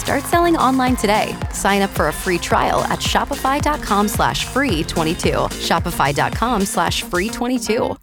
Start selling online today. Sign up for a free trial at shopify.com slash free 22. Shopify.com slash free 22.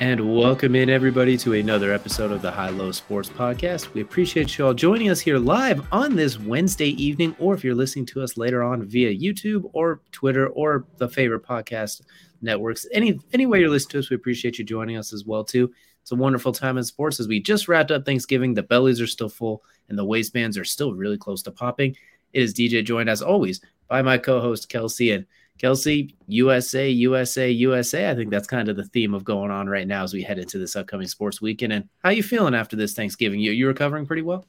And welcome in, everybody, to another episode of the High Low Sports Podcast. We appreciate you all joining us here live on this Wednesday evening, or if you're listening to us later on via YouTube or Twitter or the favorite podcast networks. Any any way you're listening to us, we appreciate you joining us as well too. It's a wonderful time in sports as we just wrapped up Thanksgiving. The bellies are still full and the waistbands are still really close to popping. It is DJ joined as always by my co-host Kelsey and Kelsey, USA, USA, USA. I think that's kind of the theme of going on right now as we head into this upcoming sports weekend. And how you feeling after this Thanksgiving? You you recovering pretty well?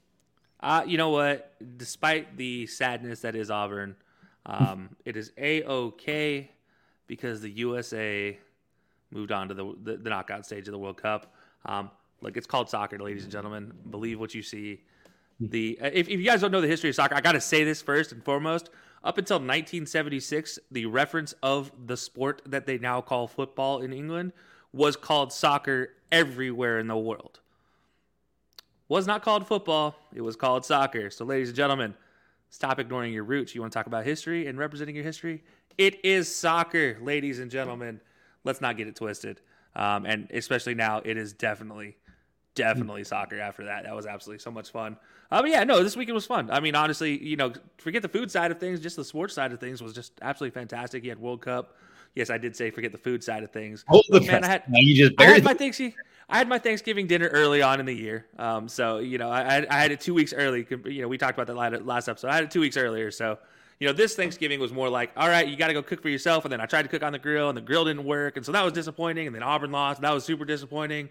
Uh, you know what? Despite the sadness that is Auburn, um, it is a okay because the USA moved on to the, the, the knockout stage of the World Cup. Um, look, it's called soccer, ladies and gentlemen. Believe what you see. The if, if you guys don't know the history of soccer, I got to say this first and foremost. Up until 1976, the reference of the sport that they now call football in England was called soccer everywhere in the world. Was not called football, it was called soccer. So, ladies and gentlemen, stop ignoring your roots. You want to talk about history and representing your history? It is soccer, ladies and gentlemen. Let's not get it twisted. Um, and especially now, it is definitely, definitely soccer after that. That was absolutely so much fun. Uh, but yeah, no, this weekend was fun. I mean, honestly, you know, forget the food side of things, just the sports side of things was just absolutely fantastic. You had World Cup. Yes, I did say forget the food side of things. Hold the Man, I had, now you just I buried had my Thanksgiving. I had my Thanksgiving dinner early on in the year, um, so you know I, I- had it two weeks early. You know, we talked about that last episode. I had it two weeks earlier, so you know this Thanksgiving was more like, all right, you got to go cook for yourself. And then I tried to cook on the grill, and the grill didn't work, and so that was disappointing. And then Auburn lost, and that was super disappointing.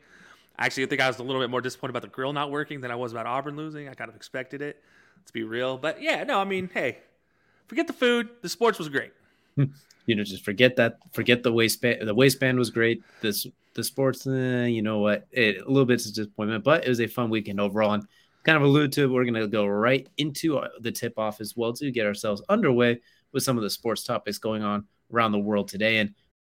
Actually, I think I was a little bit more disappointed about the grill not working than I was about Auburn losing. I kind of expected it, to be real. But yeah, no, I mean, hey, forget the food. The sports was great. you know, just forget that. Forget the waistband. The waistband was great. This the sports, eh, you know what? It, a little bit of disappointment, but it was a fun weekend overall. And kind of alluded to, it, we're going to go right into uh, the tip off as well to get ourselves underway with some of the sports topics going on around the world today. And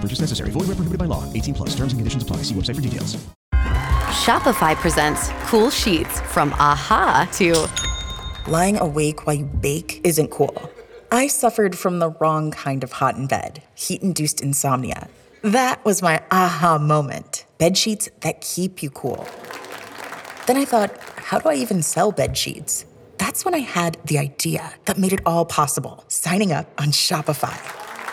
No purchase necessary. Void where prohibited by law. 18 plus. Terms and conditions apply. See website for details. Shopify presents cool sheets from AHA to Lying awake while you bake isn't cool. I suffered from the wrong kind of hot in bed, heat induced insomnia. That was my aha moment. Bed sheets that keep you cool. Then I thought, how do I even sell bed sheets? That's when I had the idea that made it all possible signing up on Shopify.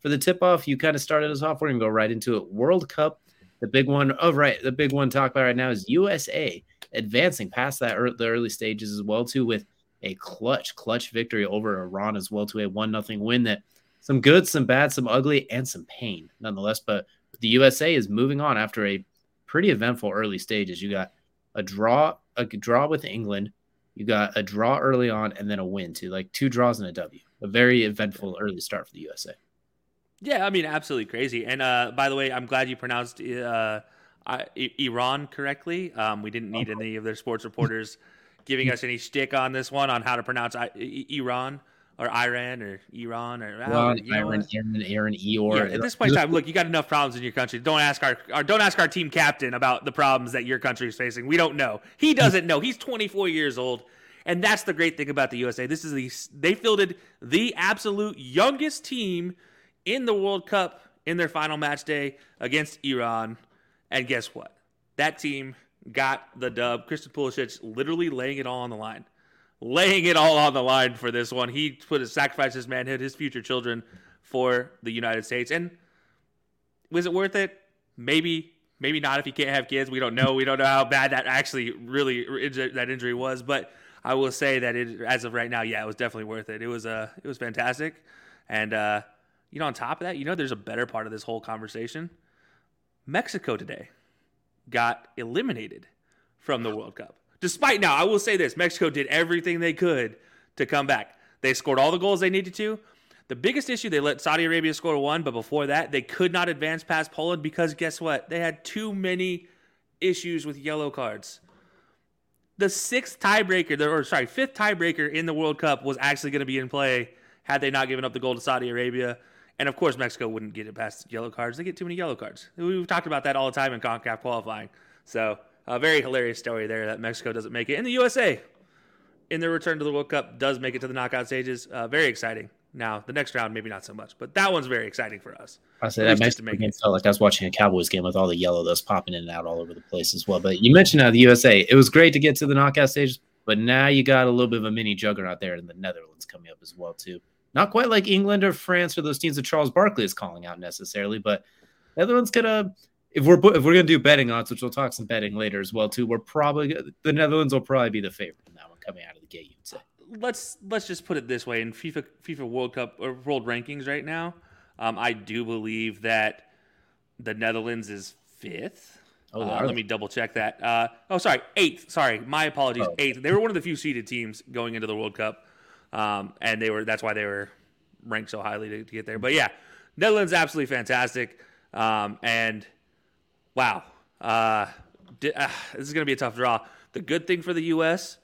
for the tip off, you kind of started us off. We're gonna go right into it. World Cup, the big one. Oh, right, the big one talk about right now is USA advancing past that early, the early stages as well too with a clutch, clutch victory over Iran as well to a one nothing win. That some good, some bad, some ugly, and some pain nonetheless. But the USA is moving on after a pretty eventful early stages. You got a draw, a draw with England. You got a draw early on, and then a win too, like two draws and a W. A very eventful early start for the USA. Yeah, I mean, absolutely crazy. And uh, by the way, I'm glad you pronounced uh, Iran correctly. Um, we didn't need any of their sports reporters giving us any shtick on this one on how to pronounce Iran or Iran or Iran or Iran, Iran, Iran, Eor. Yeah, at this point in time, look, you got enough problems in your country. Don't ask our, our don't ask our team captain about the problems that your country is facing. We don't know. He doesn't know. He's 24 years old. And that's the great thing about the USA. This is the they fielded the absolute youngest team in the World Cup in their final match day against Iran. And guess what? That team got the dub. Christian Pulisic literally laying it all on the line. Laying it all on the line for this one. He put his sacrifice his manhood, his future children for the United States. And was it worth it? Maybe, maybe not if you can't have kids. We don't know. We don't know how bad that actually really that injury was. But I will say that it, as of right now, yeah, it was definitely worth it. It was uh, it was fantastic, and uh, you know, on top of that, you know, there's a better part of this whole conversation. Mexico today got eliminated from the World Cup. Despite now, I will say this Mexico did everything they could to come back. They scored all the goals they needed to. The biggest issue, they let Saudi Arabia score one, but before that, they could not advance past Poland because guess what? They had too many issues with yellow cards. The sixth tiebreaker, or sorry, fifth tiebreaker in the World Cup was actually going to be in play had they not given up the goal to Saudi Arabia. And of course, Mexico wouldn't get it past yellow cards. They get too many yellow cards. We've talked about that all the time in CONCACAF qualifying. So, a very hilarious story there that Mexico doesn't make it. And the USA, in their return to the World Cup, does make it to the knockout stages. Uh, very exciting. Now, the next round, maybe not so much, but that one's very exciting for us. I said that Mexico game felt like I was watching a Cowboys game with all the yellow that's popping in and out all over the place as well. But you mentioned uh, the USA. It was great to get to the knockout stages, but now you got a little bit of a mini juggernaut there in the Netherlands coming up as well too. Not quite like England or France or those teams that Charles Barkley is calling out necessarily, but the Netherlands gonna if we're if we're gonna do betting odds, which we'll talk some betting later as well too. We're probably the Netherlands will probably be the favorite in that one coming out of the gate. You'd say. Let's let's just put it this way: in FIFA FIFA World Cup or World Rankings right now, um, I do believe that the Netherlands is fifth. Oh, uh, let me double check that. Uh, oh, sorry, eighth. Sorry, my apologies. Oh. Eighth. They were one of the few seeded teams going into the World Cup um, and they were that's why they were ranked so highly to, to get there. But yeah, Netherlands absolutely fantastic, um, and wow, uh, di- uh, this is going to be a tough draw. The good thing for the U.S.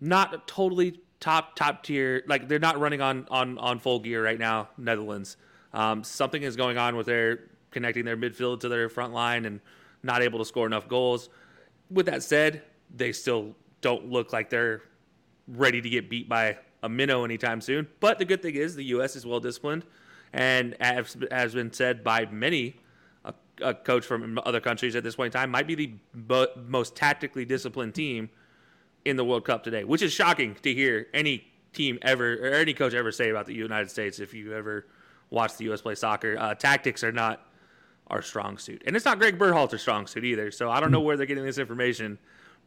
Not totally top top tier. Like they're not running on on on full gear right now. Netherlands. Um, something is going on with their connecting their midfield to their front line and not able to score enough goals. With that said, they still don't look like they're ready to get beat by a minnow anytime soon. But the good thing is the U.S. is well disciplined, and as has been said by many, a, a coach from other countries at this point in time might be the bo- most tactically disciplined team in the World Cup today, which is shocking to hear any team ever or any coach ever say about the United States. If you ever watch the U.S. play soccer, uh, tactics are not our strong suit, and it's not Greg Berhalter's strong suit either. So I don't know where they're getting this information.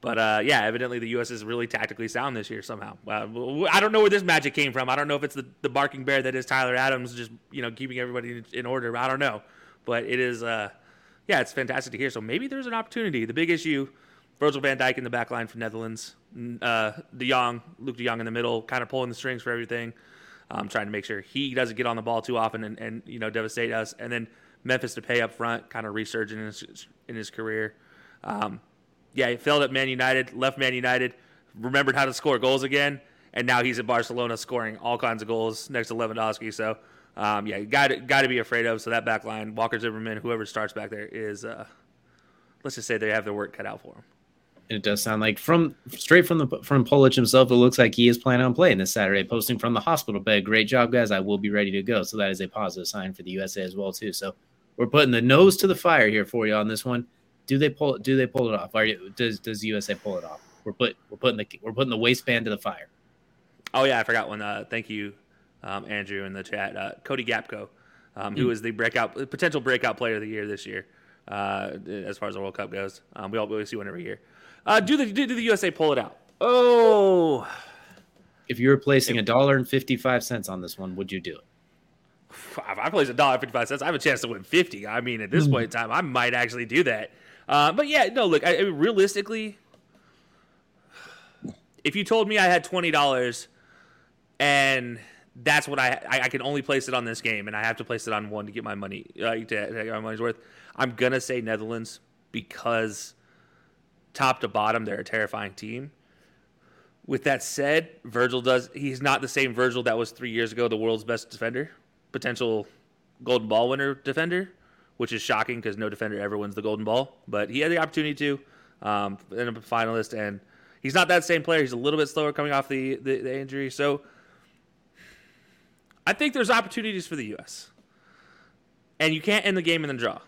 But uh, yeah, evidently the U.S. is really tactically sound this year somehow. Uh, I don't know where this magic came from. I don't know if it's the, the barking bear that is Tyler Adams, just you know keeping everybody in, order. I don't know, but it is. Uh, yeah, it's fantastic to hear. So maybe there's an opportunity. The big issue Virgil van Dijk in the back line for Netherlands. Uh, De Jong, Luke De Jong in the middle, kind of pulling the strings for everything. Um, trying to make sure he doesn't get on the ball too often and, and you know devastate us. And then Memphis Depay up front, kind of resurging in his, in his career. Um, yeah, he failed at Man United, left Man United, remembered how to score goals again, and now he's at Barcelona scoring all kinds of goals next to Lewandowski. So, um, yeah, got got to be afraid of. So that back line, Walker Zimmerman, whoever starts back there, is uh, let's just say they have their work cut out for them. It does sound like from straight from the from Polic himself, it looks like he is planning on playing this Saturday, posting from the hospital bed. Great job, guys! I will be ready to go. So that is a positive sign for the USA as well too. So we're putting the nose to the fire here for you on this one. Do they pull? Do they pull it off? Are you, does does USA pull it off? We're put we're putting the we're putting the waistband to the fire. Oh yeah, I forgot one. Uh, thank you, um, Andrew, in the chat. Uh, Cody Gakpo, um, who mm. is the breakout potential breakout player of the year this year, uh, as far as the World Cup goes. Um, we always see one every year. Uh, do the do, do the USA pull it out? Oh, if you were placing a dollar and fifty five cents on this one, would you do it? If I place a dollar fifty five cents, I have a chance to win fifty. I mean, at this mm. point in time, I might actually do that. Uh, but yeah, no, look, I, I mean, realistically, if you told me I had twenty dollars and that's what I, I, I can only place it on this game, and I have to place it on one to get my money uh, to, to get my money's worth. I'm gonna say Netherlands because top to bottom, they're a terrifying team. With that said, Virgil does he's not the same Virgil that was three years ago, the world's best defender, potential golden ball winner defender, which is shocking because no defender ever wins the golden ball. But he had the opportunity to um, end up a finalist, and he's not that same player. He's a little bit slower coming off the, the, the injury. So I think there's opportunities for the U.S. And you can't end the game in the draw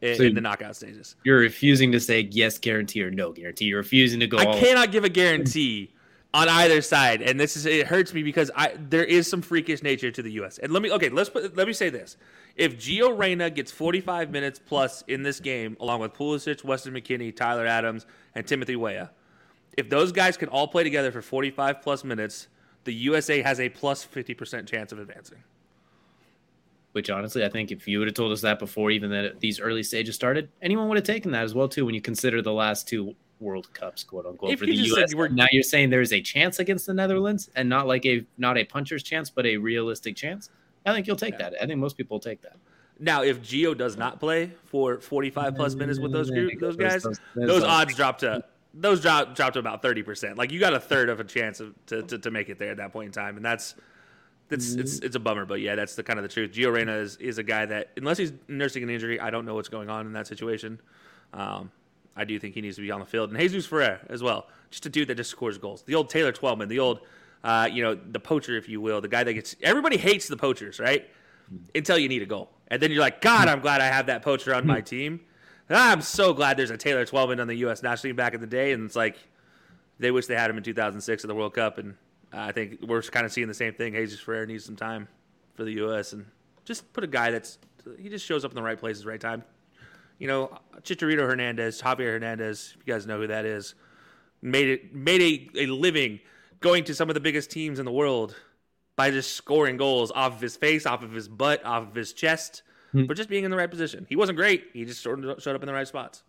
in, so in the knockout stages. You're refusing to say yes guarantee or no guarantee. You're refusing to go. I all- cannot give a guarantee on either side, and this is it hurts me because I there is some freakish nature to the U.S. And let me okay, let's put, let me say this: if Gio Reyna gets 45 minutes plus in this game, along with Pulisic, Weston McKennie, Tyler Adams, and Timothy Weah, if those guys can all play together for 45 plus minutes, the USA has a plus 50% chance of advancing. Which honestly, I think if you would have told us that before even that these early stages started, anyone would have taken that as well too. When you consider the last two World Cups, quote unquote, if for the US. Now you're saying there is a chance against the Netherlands, and not like a not a puncher's chance, but a realistic chance. I think you'll take yeah. that. I think most people will take that. Now, if Gio does not play for 45 plus minutes with those group, those guys, those, those, those odds drop to those drop dropped to about thirty percent. Like you got a third of a chance of, to, to, to make it there at that point in time, and that's that's mm-hmm. it's it's a bummer. But yeah, that's the kind of the truth. Gio Reyna is is a guy that unless he's nursing an injury, I don't know what's going on in that situation. Um, I do think he needs to be on the field, and Jesus Ferrer as well, just a dude that just scores goals. The old Taylor Twellman, the old uh, you know the poacher, if you will, the guy that gets everybody hates the poachers, right? Until you need a goal, and then you're like, God, I'm glad I have that poacher on my team I'm so glad there's a Taylor Twellman on the U.S. national team back in the day, and it's like they wish they had him in 2006 at the World Cup, and I think we're kind of seeing the same thing. Jesus Ferreira needs some time for the U.S. and just put a guy that's he just shows up in the right places, right time. You know, Chicharito Hernandez, Javier Hernandez, if you guys know who that is, made it made a, a living going to some of the biggest teams in the world by just scoring goals off of his face, off of his butt, off of his chest mm-hmm. but just being in the right position. He wasn't great. He just sort of showed up in the right spots.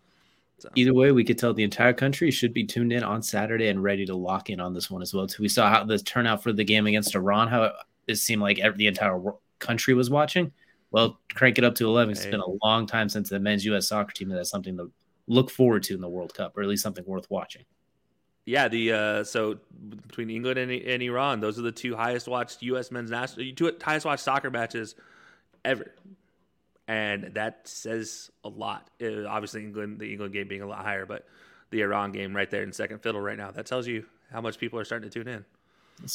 So. Either way, we could tell the entire country should be tuned in on Saturday and ready to lock in on this one as well. Too. We saw how the turnout for the game against Iran, how it, it seemed like every, the entire country was watching. Well, crank it up to 11. It's been a long time since the men's U.S. soccer team has something to look forward to in the World Cup, or at least something worth watching. Yeah, the uh, so between England and, and Iran, those are the two highest watched U.S. men's national, two highest watched soccer matches ever and that says a lot. Uh, obviously, England, the England game being a lot higher, but the Iran game right there in second fiddle right now. That tells you how much people are starting to tune in.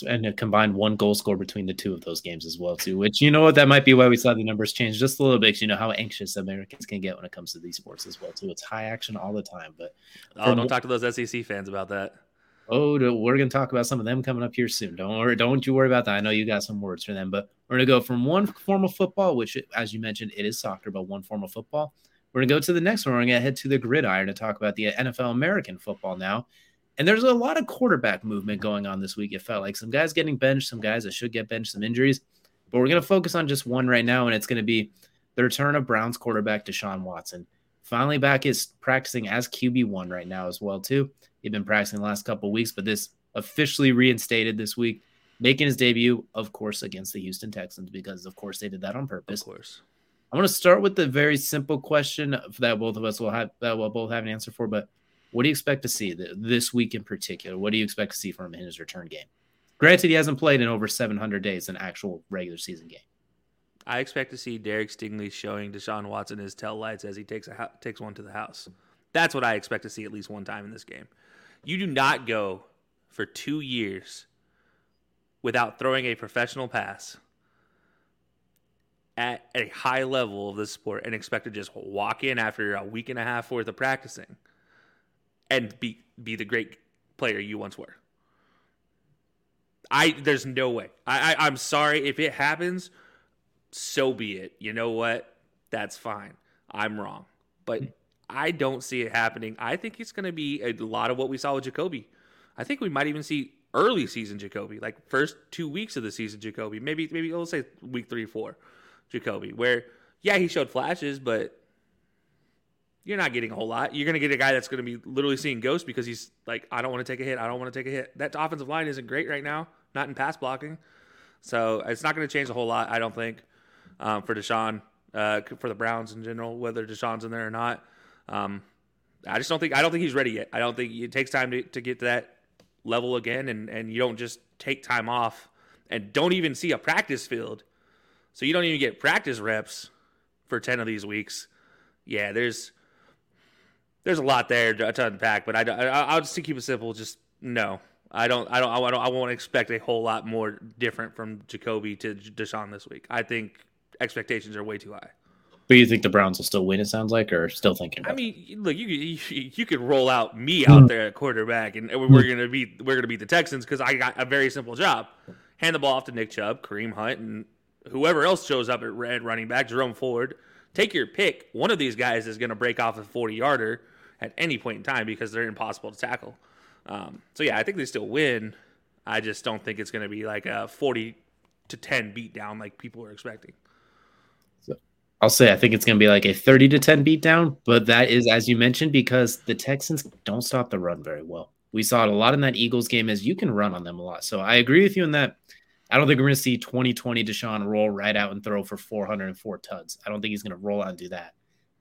And a combined one goal score between the two of those games as well, too. Which you know what that might be why we saw the numbers change just a little bit. you know how anxious Americans can get when it comes to these sports as well, too. It's high action all the time. But oh, don't talk to those SEC fans about that. Oh, we're going to talk about some of them coming up here soon. Don't worry, don't you worry about that. I know you got some words for them, but we're going to go from one form of football, which, as you mentioned, it is soccer, but one form of football. We're going to go to the next one. We're going to head to the gridiron to talk about the NFL American football now. And there's a lot of quarterback movement going on this week. It felt like some guys getting benched, some guys that should get benched, some injuries. But we're going to focus on just one right now, and it's going to be the return of Browns quarterback Deshaun Watson. finally back is practicing as QB1 right now as well too. He'd been practicing the last couple weeks, but this officially reinstated this week, making his debut, of course, against the Houston Texans because of course they did that on purpose. Of course. I want to start with the very simple question that both of us will have that we'll both have an answer for, but what do you expect to see this week in particular? What do you expect to see from him in his return game? Granted, he hasn't played in over 700 days an actual regular season game. I expect to see Derek Stingley showing Deshaun Watson his tail lights as he takes a takes one to the house. That's what I expect to see at least one time in this game. You do not go for two years without throwing a professional pass at a high level of the sport and expect to just walk in after a week and a half worth of practicing and be be the great player you once were. I there's no way. I, I I'm sorry if it happens. So be it. You know what? That's fine. I'm wrong, but I don't see it happening. I think it's going to be a lot of what we saw with Jacoby. I think we might even see early season Jacoby, like first two weeks of the season Jacoby. Maybe maybe we'll say week three, four, Jacoby, where yeah he showed flashes, but you're not getting a whole lot. You're going to get a guy that's going to be literally seeing ghosts because he's like, I don't want to take a hit. I don't want to take a hit. That offensive line isn't great right now, not in pass blocking. So it's not going to change a whole lot, I don't think, um, for Deshaun, uh, for the Browns in general, whether Deshaun's in there or not. Um, I just don't think I don't think he's ready yet. I don't think it takes time to, to get to that level again, and and you don't just take time off and don't even see a practice field, so you don't even get practice reps for ten of these weeks. Yeah, there's there's a lot there to unpack, but I, I will just keep it simple. Just no, I don't, I don't, I don't, I won't expect a whole lot more different from Jacoby to Deshaun this week. I think expectations are way too high. But you think the Browns will still win? It sounds like, or still thinking. I mean, look, you you, you could roll out me out there at quarterback, and we're mm. gonna beat we're gonna beat the Texans because I got a very simple job: hand the ball off to Nick Chubb, Kareem Hunt, and whoever else shows up at red running back, Jerome Ford. Take your pick. One of these guys is gonna break off a forty yarder at any point in time because they're impossible to tackle. Um, so yeah, I think they still win. I just don't think it's going to be like a forty to ten beat down like people were expecting. So I'll say I think it's going to be like a thirty to ten beat down, but that is as you mentioned because the Texans don't stop the run very well. We saw it a lot in that Eagles game as you can run on them a lot. So I agree with you in that. I don't think we're going to see 2020 Deshaun roll right out and throw for 404 tuds. I don't think he's going to roll out and do that.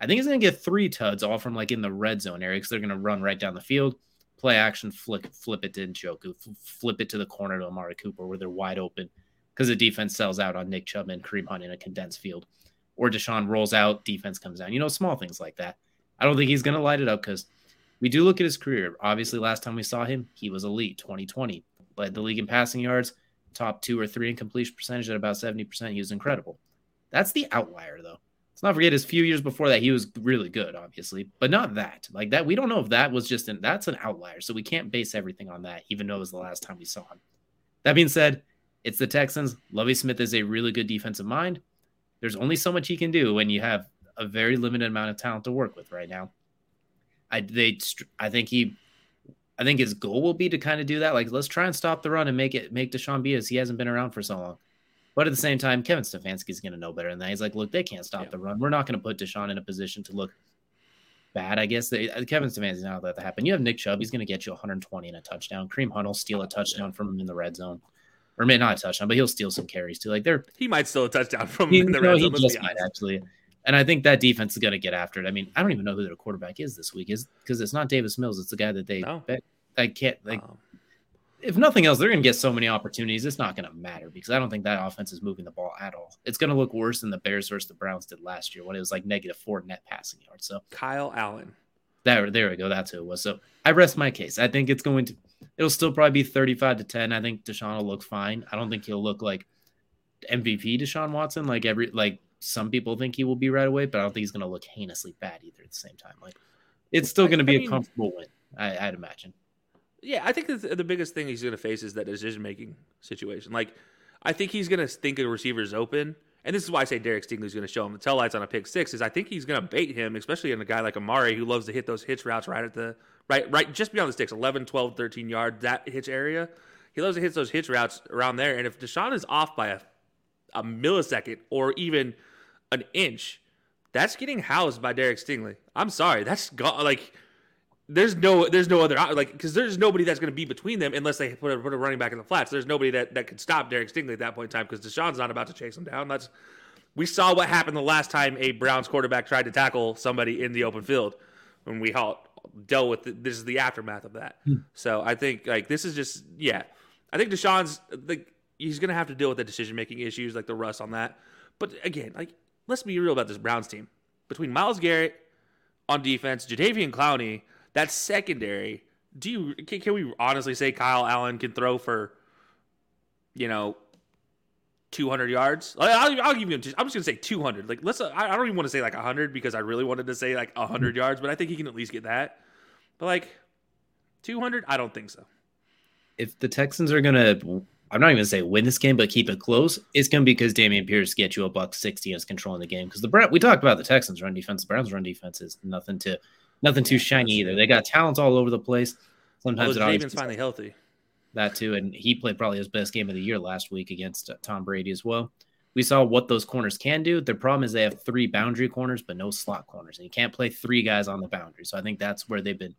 I think he's going to get three tuds all from like in the red zone area because they're going to run right down the field, play action, flip, flip it to Njoku, flip it to the corner to Amari Cooper where they're wide open because the defense sells out on Nick Chubb and Kareem Hunt in a condensed field. Or Deshaun rolls out, defense comes down. You know, small things like that. I don't think he's going to light it up because we do look at his career. Obviously, last time we saw him, he was elite 2020, led the league in passing yards, top two or three in completion percentage at about 70%. He was incredible. That's the outlier, though. Let's not forget his few years before that, he was really good, obviously, but not that. Like that, we don't know if that was just an that's an outlier. So we can't base everything on that, even though it was the last time we saw him. That being said, it's the Texans. Lovie Smith is a really good defensive mind. There's only so much he can do when you have a very limited amount of talent to work with right now. I they I think he I think his goal will be to kind of do that. Like let's try and stop the run and make it make Deshaun be as he hasn't been around for so long. But at the same time, Kevin Stefanski's going to know better than that. He's like, look, they can't stop yeah. the run. We're not going to put Deshaun in a position to look bad. I guess they, uh, Kevin Stefanski's not let that happen. You have Nick Chubb. He's going to get you 120 and a touchdown. Kareem Hunt will steal a touchdown from him in the red zone. Or maybe not a touchdown, but he'll steal some carries too. Like they're he might steal a touchdown from he, in the red zone. He just might actually. And I think that defense is going to get after it. I mean, I don't even know who their quarterback is this week, is because it's not Davis Mills. It's the guy that they. No. Bet, I can't like. Um, if nothing else, they're going to get so many opportunities. It's not going to matter because I don't think that offense is moving the ball at all. It's going to look worse than the Bears versus the Browns did last year when it was like negative four net passing yards. So Kyle Allen. There, there we go. That's who it was. So I rest my case. I think it's going to. It'll still probably be thirty-five to ten. I think Deshaun will look fine. I don't think he'll look like MVP Deshaun Watson, like every like some people think he will be right away, but I don't think he's going to look heinously bad either at the same time. Like it's still going to be I mean, a comfortable win. I, I'd imagine. Yeah, I think the biggest thing he's going to face is that decision making situation. Like, I think he's going to think a receiver's open. And this is why I say Derek Stingley's going to show him the tail lights on a pick six. Is I think he's going to bait him, especially in a guy like Amari who loves to hit those hitch routes right at the right, right just beyond the sticks, 11, 12, 13 yard that hitch area. He loves to hit those hitch routes around there. And if Deshaun is off by a, a millisecond or even an inch, that's getting housed by Derek Stingley. I'm sorry, that's like there's no there's no other like because there's nobody that's going to be between them unless they put a, put a running back in the flats. There's nobody that that could stop Derek Stingley at that point in time because Deshaun's not about to chase him down. That's we saw what happened the last time a Browns quarterback tried to tackle somebody in the open field when we dealt with the, this is the aftermath of that. Hmm. So I think like this is just yeah. I think Deshaun's like he's gonna have to deal with the decision making issues like the rust on that. But again, like let's be real about this Browns team. Between Myles Garrett on defense, Jadeveon Clowney, that secondary. Do you can, can we honestly say Kyle Allen can throw for you know 200 yards. I'll, I'll give you. I'm just gonna say 200. Like let's. I don't even want to say like 100 because I really wanted to say like 100 yards, but I think he can at least get that. But like 200, I don't think so. If the Texans are gonna, I'm not even gonna say win this game, but keep it close, it's gonna be because Dameon Pierce gets you a buck 60 and is controlling the game. Because the Brown, we talked about the Texans run defense. The Browns run defense is nothing to, nothing too shiny either. They got talents all over the place. Sometimes Although it Jadeveon's finally healthy. that too. And he played probably his best game of the year last week against uh, Tom Brady as well. We saw what those corners can do. Their problem is they have three boundary corners, but no slot corners. And you can't play three guys on the boundary. So I think that's where they've been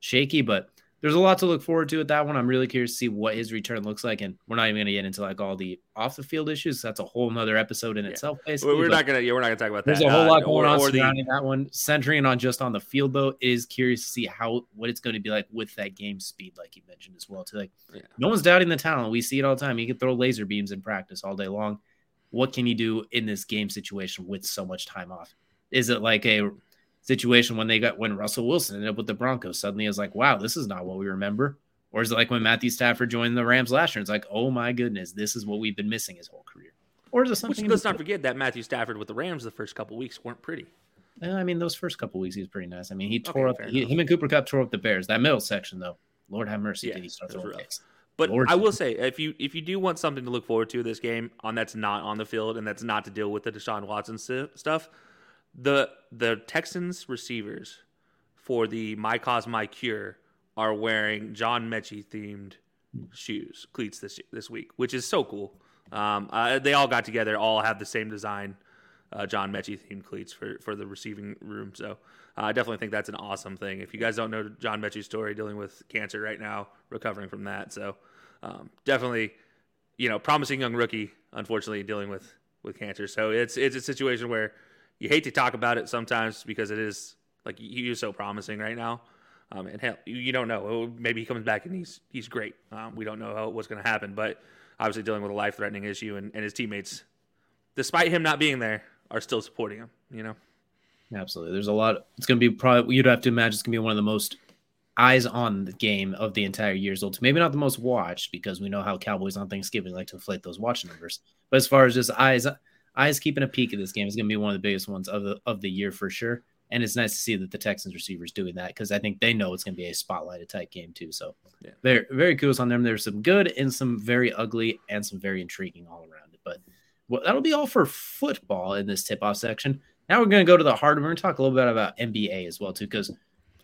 shaky. But there's a lot to look forward to with that one. I'm really curious to see what his return looks like. And we're not even going to get into like all the off the field issues. That's a whole nother episode in itself. Basically, We're, not gonna. Yeah, we're not gonna talk about that. there's a whole Uh, lot going or- on or the- surrounding that one. Centering on just on the field though is curious to see how what it's going to be like with that game speed, like you mentioned as well. To like, Yeah. no one's doubting the talent. We see it all the time. He can throw laser beams in practice all day long. What can he do in this game situation with so much time off? Is it like a situation when they got when Russell Wilson ended up with the Broncos? Suddenly is like, wow, this is not what we remember. Or is it like when Matthew Stafford joined the Rams last year? It's like, oh my goodness, this is what we've been missing his whole career. Or is it something? in let's not forget that Matthew Stafford with the Rams the first couple weeks weren't pretty. I mean, those first couple weeks he was pretty nice. I mean, he Okay, tore up he, him and Cooper Kupp tore up the Bears. That middle section though, Lord have mercy, Yeah, did he start throwing kicks? But Lord. I will say, if you if you do want something to look forward to this game on that's not on the field and that's not to deal with the Deshaun Watson stuff, the the Texans receivers for the My Cause My Cure are wearing John Metchie themed shoes cleats this this week, which is so cool. Um, uh, they all got together, all have the same design, uh, John Metchie themed cleats for for the receiving room. So uh, I definitely think that's an awesome thing. If you guys don't know John Metchie's story, dealing with cancer right now, recovering from that, so um, definitely, you know, promising young rookie. Unfortunately, dealing with with cancer. So it's it's a situation where you hate to talk about it sometimes because it is like he is so promising right now. Um, and hell, you- don't know. Maybe he comes back and he's he's great. Um, we don't know how, what's going to happen, but obviously dealing with a life threatening issue, and, and his teammates, despite him not being there, are still supporting him. You know. Absolutely. There's a lot. It's going to be probably, you'd have to imagine it's going to be one of the most eyes on the game of the entire year's old. Maybe not the most watched because we know how Cowboys on Thanksgiving like to inflate those watch numbers. But as far as just eyes, eyes keeping a peek at this game is going to be one of the biggest ones of the, of the year for sure. And it's nice to see that the Texans receivers doing that because I think they know it's going to be a spotlighted type game too. So Yeah. very, very kudos on them. There's some good and some very ugly and some very intriguing all around it. But well, that'll be all for football in this tip off section. Now we're going to go to the hard. We're going to talk a little bit about NBA as well too, because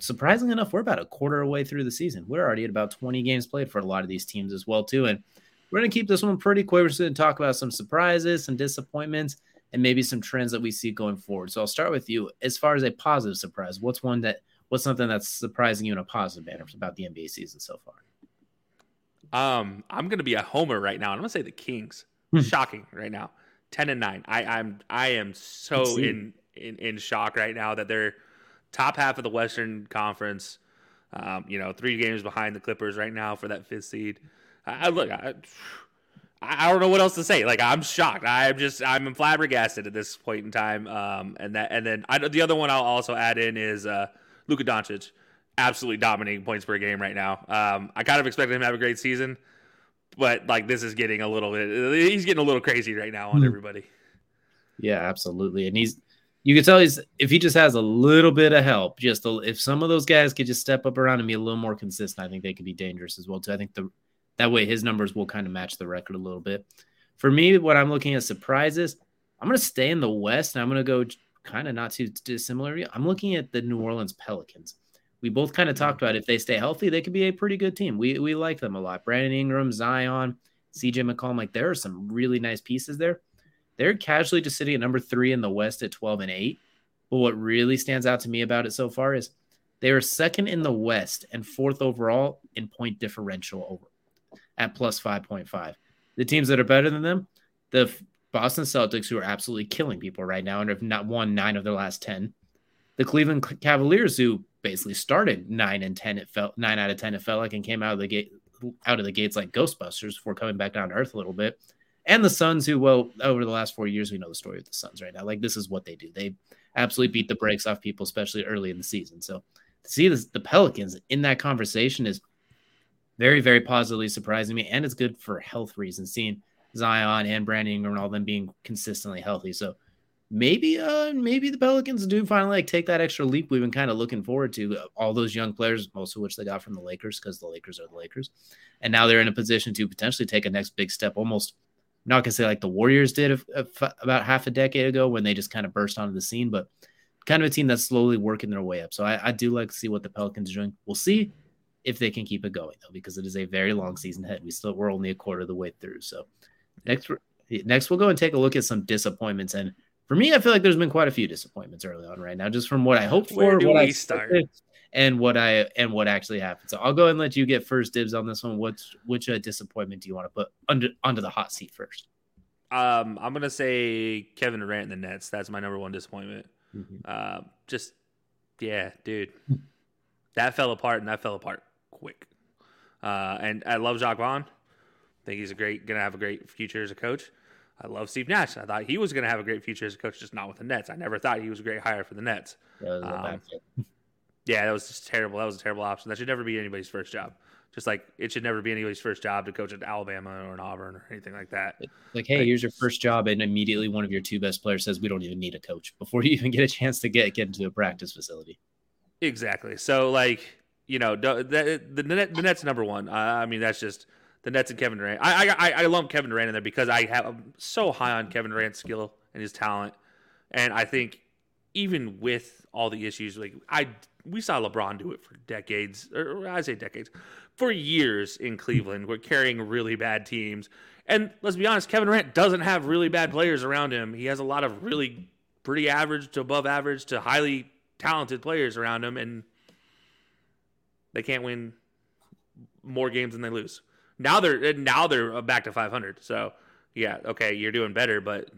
surprisingly enough, we're about a quarter away through the season. We're already at about 20 games played for a lot of these teams as well too, and we're going to keep this one pretty quick. We're just going to talk about some surprises, some disappointments, and maybe some trends that we see going forward. So I'll start with you. As far as a positive surprise, what's one that what's something that's surprising you in a positive manner about the NBA season so far? Um, I'm gonna be a homer right now, and I'm gonna say the Kings. Hmm. Shocking right now, ten and nine. I, I'm I am so in, in in shock right now that they're top half of the Western Conference. Um, you know, three games behind the Clippers right now for that fifth seed. I, look, I, I don't know what else to say. Like I'm shocked. I'm just I'm flabbergasted at this point in time. Um, and that and then I, the other one I'll also add in is uh, Luka Doncic, absolutely dominating points per game right now. Um, I kind of expected him to have a great season, but like this is getting a little bit. He's getting a little crazy right now on Hmm. everybody. Yeah, absolutely. And he's you can tell he's if he just has a little bit of help, just a, if some of those guys could just step up around and be a little more consistent, I think they could be dangerous as well too. I think the that way his numbers will kind of match the record a little bit. For me, what I'm looking at surprises, I'm going to stay in the West and I'm going to go kind of not too dissimilar. I'm looking at the New Orleans Pelicans. We both kind of hmm. talked about if they stay healthy, they could be a pretty good team. We we like them a lot. Brandon Ingram, Zion, CJ McCollum, like there are some really nice pieces there. They're casually just sitting at number three in the West at 12 and 8. But what really stands out to me about it so far is they are second in the West and fourth overall in point differential over at plus 5.5. The teams that are better than them, the Boston Celtics, who are absolutely killing people right now and have not won nine of their last 10. The Cleveland Cavaliers, who basically started nine and 10, it felt nine out of 10, it felt like, and came out of the gate out of the gates like Ghostbusters before coming back down to earth a little bit. And the Suns, who, well, over the last four years, we know the story of the Suns right now. Like, this is what they do. They absolutely beat the brakes off people, especially early in the season. So to see this, the Pelicans in that conversation is very, very positively surprising me. And it's good for health reasons, seeing Zion and Brandon Ingram and all them being consistently healthy. So maybe, uh, maybe the Pelicans do finally like take that extra leap we've been kind of looking forward to. All those young players, most of which they got from the Lakers, because the Lakers are the Lakers, and now they're in a position to potentially take a next big step, almost not gonna say like the Warriors did a, a, about half a decade ago when they just kind of burst onto the scene, but kind of a team that's slowly working their way up. So I, I do like to see what the Pelicans are doing. We'll see if they can keep it going though, because it is a very long season ahead. We still we're only a quarter of the way through. So next next we'll go and take a look at some disappointments. And for me, I feel like there's been quite a few disappointments early on right now, just from what I hoped for, what I start? and what I and what actually happened. So I'll go and let you get first dibs on this one. What's which uh, disappointment do you want to put under onto the hot seat first? Um, I'm gonna say Kevin Durant and the Nets. That's my number one disappointment. Mm-hmm. Uh, just yeah, dude, that fell apart and that fell apart quick. Uh, and I love Jacque Vaughn. I think he's a great, gonna have a great future as a coach. I love Steve Nash. I thought he was gonna have a great future as a coach, just not with the Nets. I never thought he was a great hire for the Nets. Um. Yeah, that was just terrible. That was a terrible option. That should never be anybody's first job. Just like it should never be anybody's first job to coach at Alabama or an Auburn or anything like that. Like, hey, here's your first job, and immediately one of your two best players says we don't even need a coach before you even get a chance to get get into a practice facility. Exactly. So like you know the the, the, Net, the Nets number one. I mean that's just the Nets and Kevin Durant. I, I I lump Kevin Durant in there because I have I'm so high on Kevin Durant's skill and his talent, and I think even with all the issues, like I we saw LeBron do it for decades, or I say decades, for years in Cleveland. We're carrying really bad teams, and let's be honest, Kevin Durant doesn't have really bad players around him. He has a lot of really pretty average to above average to highly talented players around him, and they can't win more games than they lose. Now they're now they're back to 500. So yeah, okay, you're doing better, but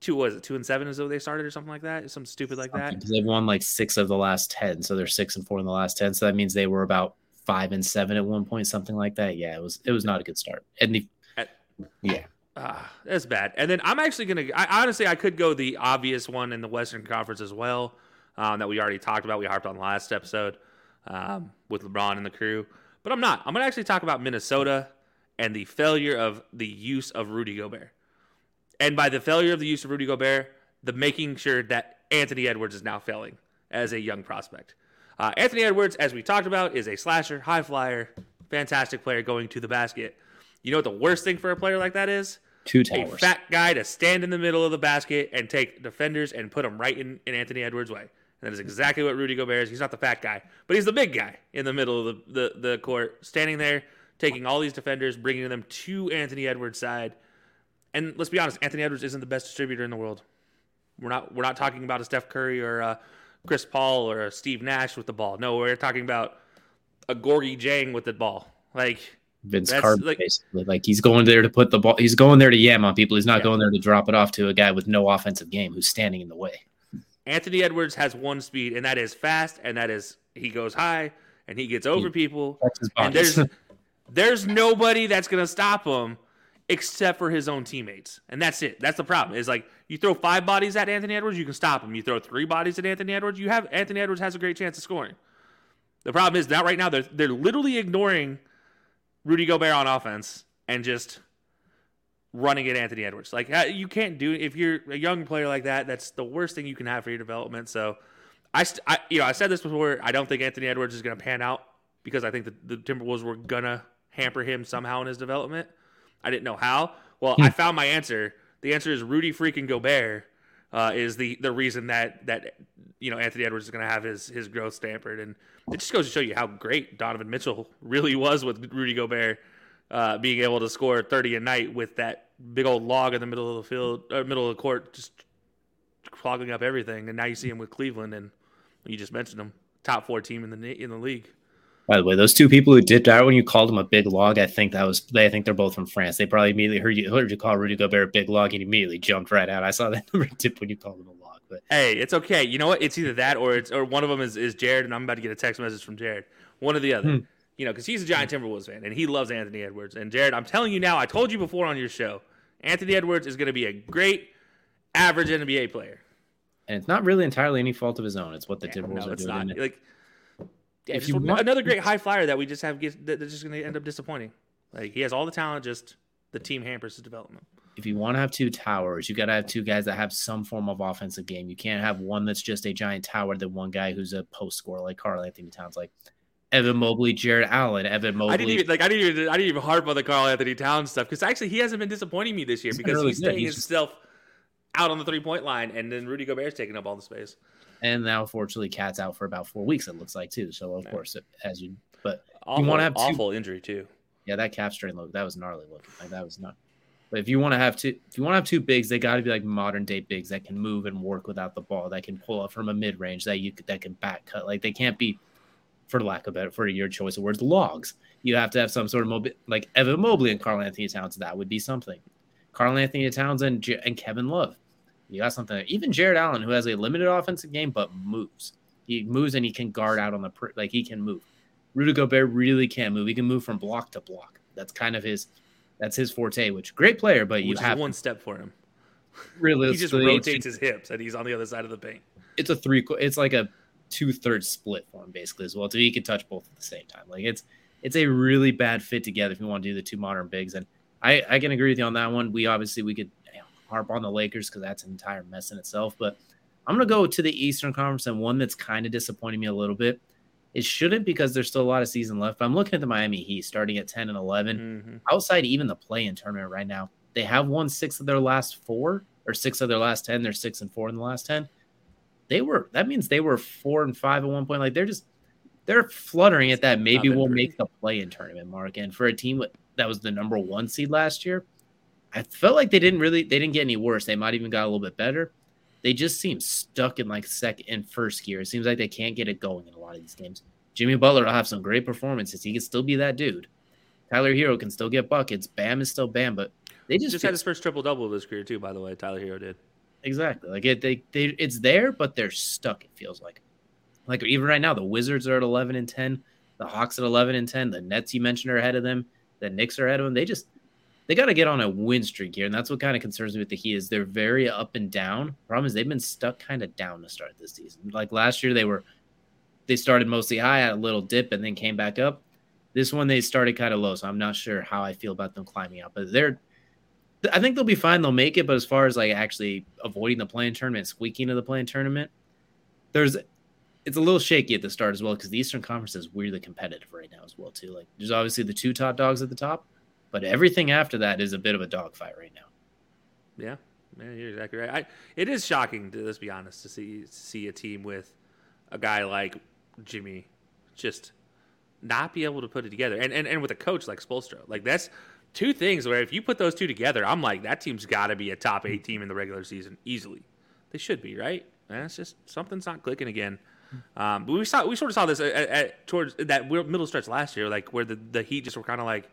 two was it two and seven is what they started or something like that, something stupid like that. Because they've won like six of the last ten, so they're six and four in the last ten. So that means they were about five and seven at one point, something like that. Yeah, it was it was not a good start. And the, yeah, Ah, that's bad. And then I'm actually gonna. I honestly I could go the obvious one in the Western Conference as well, um, that we already talked about. We harped on last episode um, with LeBron and the crew, but I'm not. I'm gonna actually talk about Minnesota and the failure of the use of Rudy Gobert. And by the failure of the use of Rudy Gobert, the making sure that Anthony Edwards is now failing as a young prospect. Uh, Anthony Edwards, as we talked about, is a slasher, high flyer, fantastic player going to the basket. You know what the worst thing for a player like that is? two towers. A fat guy to stand in the middle of the basket and take defenders and put them right in, in Anthony Edwards' way. And that is exactly what Rudy Gobert is. He's not the fat guy, but he's the big guy in the middle of the, the, the court, standing there, taking all these defenders, bringing them to Anthony Edwards' side. And let's be honest, Anthony Edwards isn't the best distributor in the world. We're not we're not talking about a Steph Curry or a Chris Paul or a Steve Nash with the ball. No, we're talking about a Gorgie Jang with the ball. Like Vince Carter, like- basically. Like he's going there to put the ball. He's going there to yam on people. He's not Yeah. going there to drop it off to a guy with no offensive game who's standing in the way. Anthony Edwards has one speed, and that is fast, and that is he goes high and he gets over people. And there's there's nobody that's gonna stop him except for his own teammates, and that's it. That's the problem. Is like you throw five bodies at Anthony Edwards, you can stop him. You throw three bodies at Anthony Edwards, you have Anthony Edwards has a great chance of scoring. The problem is now right now they're they're literally ignoring Rudy Gobert on offense and just running at Anthony Edwards. Like uh, you can't do if you're a young player like that. That's the worst thing you can have for your development. So, I, st- I you know I said this before. I don't think Anthony Edwards is going to pan out because I think the, the Timberwolves were gonna hamper him somehow in his development. I didn't know how. Well, I found my answer. The answer is Rudy freaking Gobert uh, is the the reason that that you know Anthony Edwards is going to have his his growth stampered, and it just goes to show you how great Donovan Mitchell really was with Rudy Gobert uh, being able to score 30 a night with that big old log in the middle of the field, or middle of the court, just clogging up everything, and now you see him with Cleveland, and you just mentioned him, top four team in the in the league. By the way, those two people who dipped out when you called him a big log, I think that was they. I think they're both from France. They probably immediately heard you heard you call Rudy Gobert a big log and immediately jumped right out. I saw that number dip when you called him a log. But hey, it's okay. You know what? It's either that or it's or one of them is, is Jared, and I'm about to get a text message from Jared. One or the other. Hmm. You know, because he's a giant hmm. Timberwolves fan and he loves Anthony Edwards. And Jared, I'm telling you now, I told you before on your show, Anthony Edwards is going to be a great average NBA player. And it's not really entirely any fault of his own. It's what the yeah, Timberwolves no, are doing. Not. Like, yeah, if you want, another great high flyer that we just have that's just going to end up disappointing. Like he has all the talent, just the team hampers his development. If you want to have two towers, you got to have two guys that have some form of offensive game. You can't have one that's just a giant tower than one guy who's a post scorer like Karl-Anthony Towns. Like Evan Mobley, Jarrett Allen, Evan Mobley. I didn't even like. I didn't even. I didn't even harp on the Karl-Anthony Towns stuff because actually he hasn't been disappointing me this year he's because really he's staying he's himself just... out on the three point line, and then Rudy Gobert's taking up all the space. And now, fortunately, Cat's out for about four weeks. It looks like too. So of yeah. course, as you, but awful, you want to have two, awful injury too. Yeah, that calf strain look that was gnarly looking. Like that was not. But if you want to have two, if you want to have two bigs, they got to be like modern day bigs that can move and work without the ball, that can pull up from a mid range, that you that can back cut. Like they can't be for lack of better, for your choice of words, logs. You have to have some sort of mobi- like Evan Mobley and Karl-Anthony Towns. That would be something. Karl-Anthony Towns and, J- and Kevin Love. You got something. Even Jarrett Allen, who has a limited offensive game but moves. He moves and he can guard out on the pr- like he can move. Rudy Gobert really can't move. He can move from block to block. That's kind of his. That's his forte. Which great player, but you which have one step for him. Really, he just rotates his hips and he's on the other side of the paint. It's a three. It's like a two thirds split for him basically as well. So he can touch both at the same time. Like it's it's a really bad fit together if you want to do the two modern bigs. And I, I can agree with you on that one. We obviously we could you know, harp on the Lakers because that's an entire mess in itself. But I'm gonna go to the Eastern Conference and one that's kind of disappointing me a little bit. It shouldn't because there's still a lot of season left. But I'm looking at the Miami Heat starting at 10 and 11. Mm-hmm. Outside even the play in tournament right now, they have won six of their last four or six of their last 10. They're six and four in the last 10 they were that means they were four and five at one point. Like they're just they're fluttering at that maybe we'll pretty. make the play in tournament mark. And for a team that was the number one seed last year, I felt like they didn't really they didn't get any worse. They might even got a little bit better. They just seem stuck in like second and first gear. It seems like they can't get it going in a lot of these games. Jimmy Butler will have some great performances. He can still be that dude. Tyler Herro can still get buckets. Bam is still Bam, but they just, just had his first triple double of his career too. By the way, Tyler Herro did. Exactly. Like it, they, they, it's there, but they're stuck. It feels like, like even right now, the Wizards are at eleven and ten, the Hawks at eleven and ten, the Nets you mentioned are ahead of them, the Knicks are ahead of them. They just, they got to get on a win streak here, and that's what kind of concerns me with the Heat is they're very up and down. Problem is they've been stuck kind of down to start this season. Like last year, they were, they started mostly high, had a little dip, and then came back up. This one they started kind of low, so I'm not sure how I feel about them climbing up, but they're I think they'll be fine. They'll make it. But as far as like actually avoiding the play-in tournament, squeaking to the play-in tournament, there's it's a little shaky at the start as well because the Eastern Conference is weirdly competitive right now as well too. Like there's obviously the two top dogs at the top, but everything after that is a bit of a dogfight right now. Yeah, yeah, you're exactly right. I, it is shocking to let's be honest to see see a team with a guy like Jimmy just not be able to put it together, and and, and with a coach like Spoelstra, like that's two things where if you put those two together, I'm like, that team's got to be a top eight team in the regular season easily. They should be, right? And it's just something's not clicking again. Um, but we saw we sort of saw this at, at, towards that middle stretch last year, like where the, the Heat just were kind of like,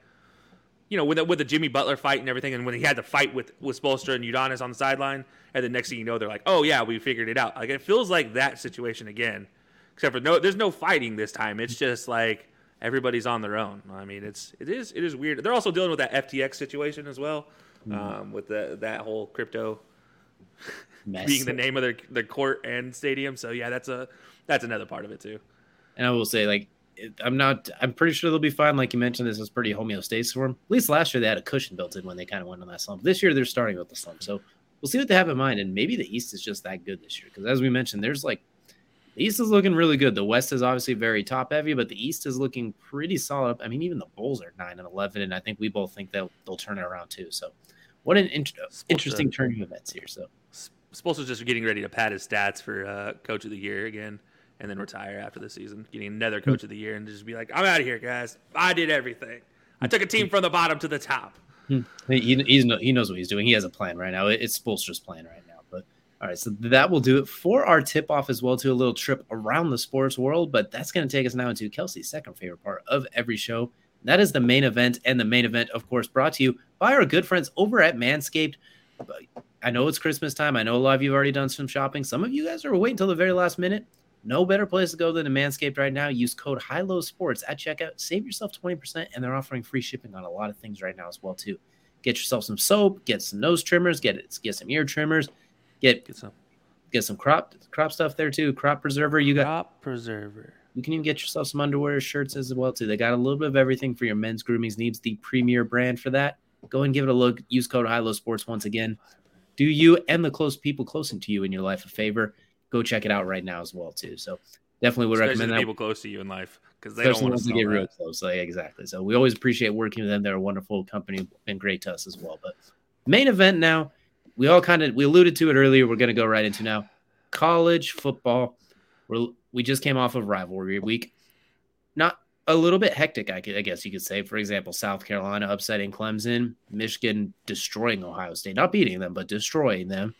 you know, with the, with the Jimmy Butler fight and everything, and when he had to fight with with Spoelstra and Udonis on the sideline, and the next thing you know, they're like, oh yeah, we figured it out. Like it feels like that situation again, except for no, there's no fighting this time. It's just like everybody's on their own. I mean, it's it is it is weird. They're also dealing with that FTX situation as well, mm. um, with the that whole crypto being the name of their their court and stadium. So yeah, that's a that's another part of it too. And I will say, like, I'm not. I'm pretty sure they'll be fine. Like you mentioned, this was pretty homeostasis for them. At least last year they had a cushion built in when they kind of went on that slump. This year they're starting with the slump. So we'll see what they have in mind. And maybe the East is just that good this year because, as we mentioned, there's like the East is looking really good. The West is obviously very top heavy, but the East is looking pretty solid. I mean, even the Bulls are nine and eleven, and I think we both think they'll they'll turn it around too. So, what an in- interesting turn of events here. So, Spoelstra's just getting ready to pad his stats for uh, Coach of the Year again, and then retire after the season, getting another Coach mm-hmm. of the Year, and just be like, "I'm out of here, guys. I did everything. I took a team from the bottom to the top." He, he, he knows what he's doing. He has a plan right now. It's Spoelstra's plan right now. All right, so that will do it for our tip off as well to a little trip around the sports world. But that's going to take us now into Kelsey's second favorite part of every show. That is the main event, and the main event, of course, brought to you by our good friends over at Manscaped. I know it's Christmas time. I know a lot of you have already done some shopping. Some of you guys are waiting until the very last minute. No better place to go than to Manscaped right now. Use code HighLowSports at checkout. Save yourself 20%, and they're offering free shipping on a lot of things right now as well, too. Get yourself some soap, get some nose trimmers, get get some ear trimmers, get, Get some get some crop crop stuff there too. Crop preserver. You got crop preserver. you can even get yourself some underwear, shirts as well too. They got a little bit of everything for your men's grooming needs. The premier brand for that. Go and give it a look. Use code HighLowSports once again. Do you and the close people closest to you in your life a favor. Go check it out right now as well too. So definitely would Especially recommend the that. people close to you in life because they don't want to get real real. close. Like, exactly. So we always appreciate working with them. They're a wonderful company and great to us as well. But main event now, we all kind of we alluded to it earlier. We're going to go right into now college football. We're, we just came off of rivalry week. Not a little bit hectic, I, could, I guess you could say. For example, South Carolina upsetting Clemson, Michigan destroying Ohio State, not beating them, but destroying them.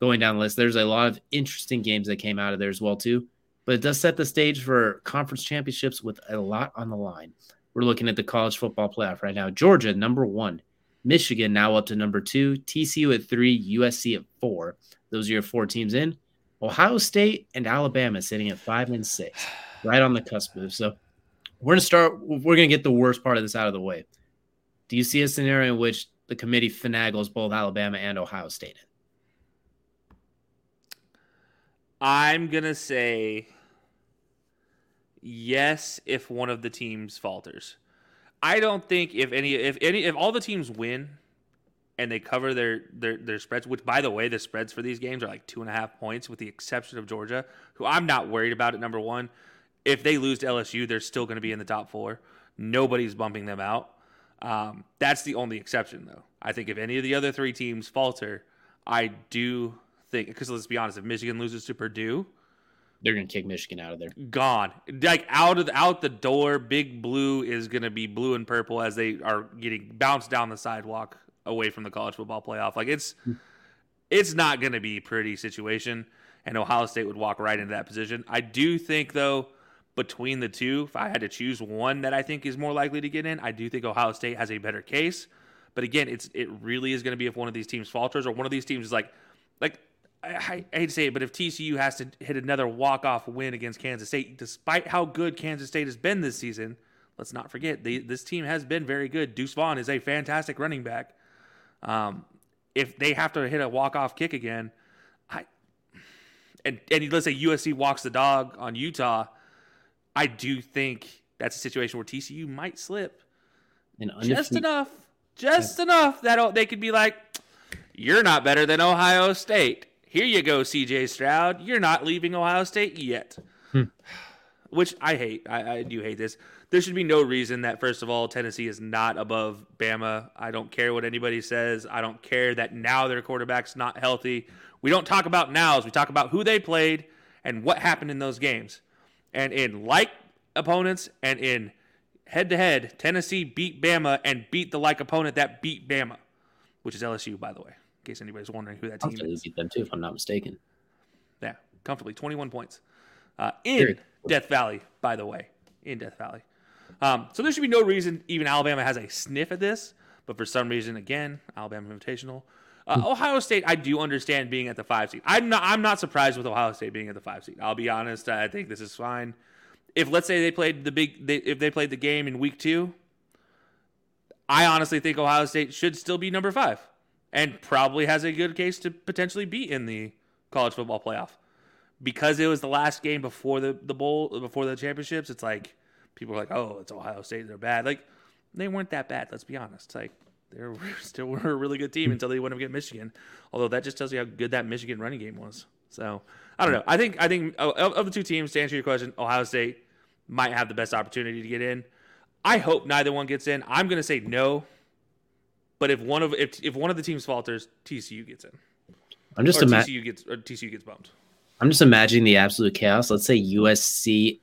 Going down the list, there's a lot of interesting games that came out of there as well too. But it does set the stage for conference championships with a lot on the line. We're looking at the college football playoff right now. Georgia number one, Michigan now up to number two, TCU at three, USC at four. Those are your four teams in. Ohio State and Alabama sitting at five and six, right on the cusp of. So we're gonna start. We're gonna get the worst part of this out of the way. Do you see a scenario in which the committee finagles both Alabama and Ohio State? I'm gonna say yes if one of the teams falters. I don't think if any if any if all the teams win and they cover their their their spreads, which by the way, the spreads for these games are like two and a half points, with the exception of Georgia, who I'm not worried about at number one. If they lose to LSU, they're still going to be in the top four. Nobody's bumping them out. Um, that's the only exception, though. I think if any of the other three teams falter, I do think because let's be honest, if Michigan loses to Purdue, They're gonna kick Michigan out of there. gone. Like out of the, out the door big blue is to be blue and purple as they are getting bounced down the sidewalk away from the college football playoff. Like it's it's not to be a pretty situation and ohio state would walk right into that position. I do think though between the two if i had to choose one that i think is more likely to get in i do think ohio state has a better case. But again it's it really is going to be if one of these teams falters or one of these teams is like like I, I hate to say it, but if TCU has to hit another walk-off win against Kansas State, despite how good Kansas State has been this season, let's not forget they, this team has been very good. Deuce Vaughn is a fantastic running back. Um, if they have to hit a walk-off kick again, I and and let's say USC walks the dog on Utah, I do think that's a situation where TCU might slip just enough, just enough that they could be like, "You're not better than Ohio State." Here you go, CJ Stroud. You're not leaving Ohio State yet. Hmm. Which I hate. I, I do hate this. There should be no reason that, first of all, Tennessee is not above Bama. I don't care what anybody says. I don't care that now their quarterback's not healthy. We don't talk about nows. We talk about who they played and what happened in those games. And in like opponents and in head to head, Tennessee beat Bama and beat the like opponent that beat Bama, which is LSU, by the way, case anybody's wondering who that team is. beat them too, if I'm not mistaken. Yeah, comfortably, 21 points. Uh, in Period. Death Valley, by the way, in Death Valley. Um, so there should be no reason even Alabama has a sniff at this, but for some reason, again, Alabama Invitational. Uh, Ohio State, I do understand being at the five seed. I'm not. I'm not surprised with Ohio State being at the five seed. I'll be honest. I think this is fine. If let's say they played the big, they, if they played the game in week two, I honestly think Ohio State should still be number five and probably has a good case to potentially be in the college football playoff because it was the last game before the the bowl before the championships. It's like people are like, "Oh, it's Ohio State. They're bad." Like they weren't that bad. Let's be honest. Like they still were a really good team until they went up against Michigan. Although that just tells you how good that Michigan running game was. So I don't know. I think I think of, of the two teams to answer your question, Ohio State might have the best opportunity to get in. I hope neither one gets in. I'm going to say no. But if one of if if one of the teams falters, TCU gets in. I'm just or ima- TCU gets or TCU gets bumped. I'm just imagining the absolute chaos. Let's say USC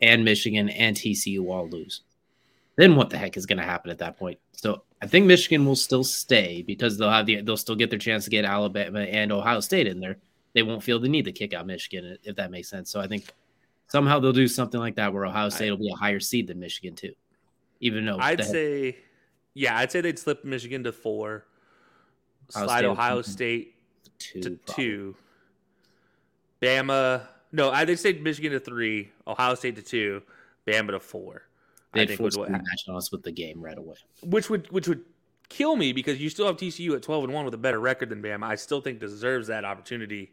and Michigan and TCU all lose. Then what the heck is going to happen at that point? So I think Michigan will still stay because they'll have the they'll still get their chance to get Alabama and Ohio State in there. they won't feel the need to kick out Michigan if that makes sense. So I think somehow they'll do something like that where Ohio State will be a higher seed than Michigan too. Even though I'd say, yeah, I'd say they'd slip Michigan to four, Ohio slide State Ohio State two, to probably. two, Bama. No, I they'd say Michigan to three, Ohio State to two, Bama to four. They'd think force would, match us with the game right away. which would which would kill me because you still have TCU at twelve and one with a better record than Bama. I still think deserves that opportunity,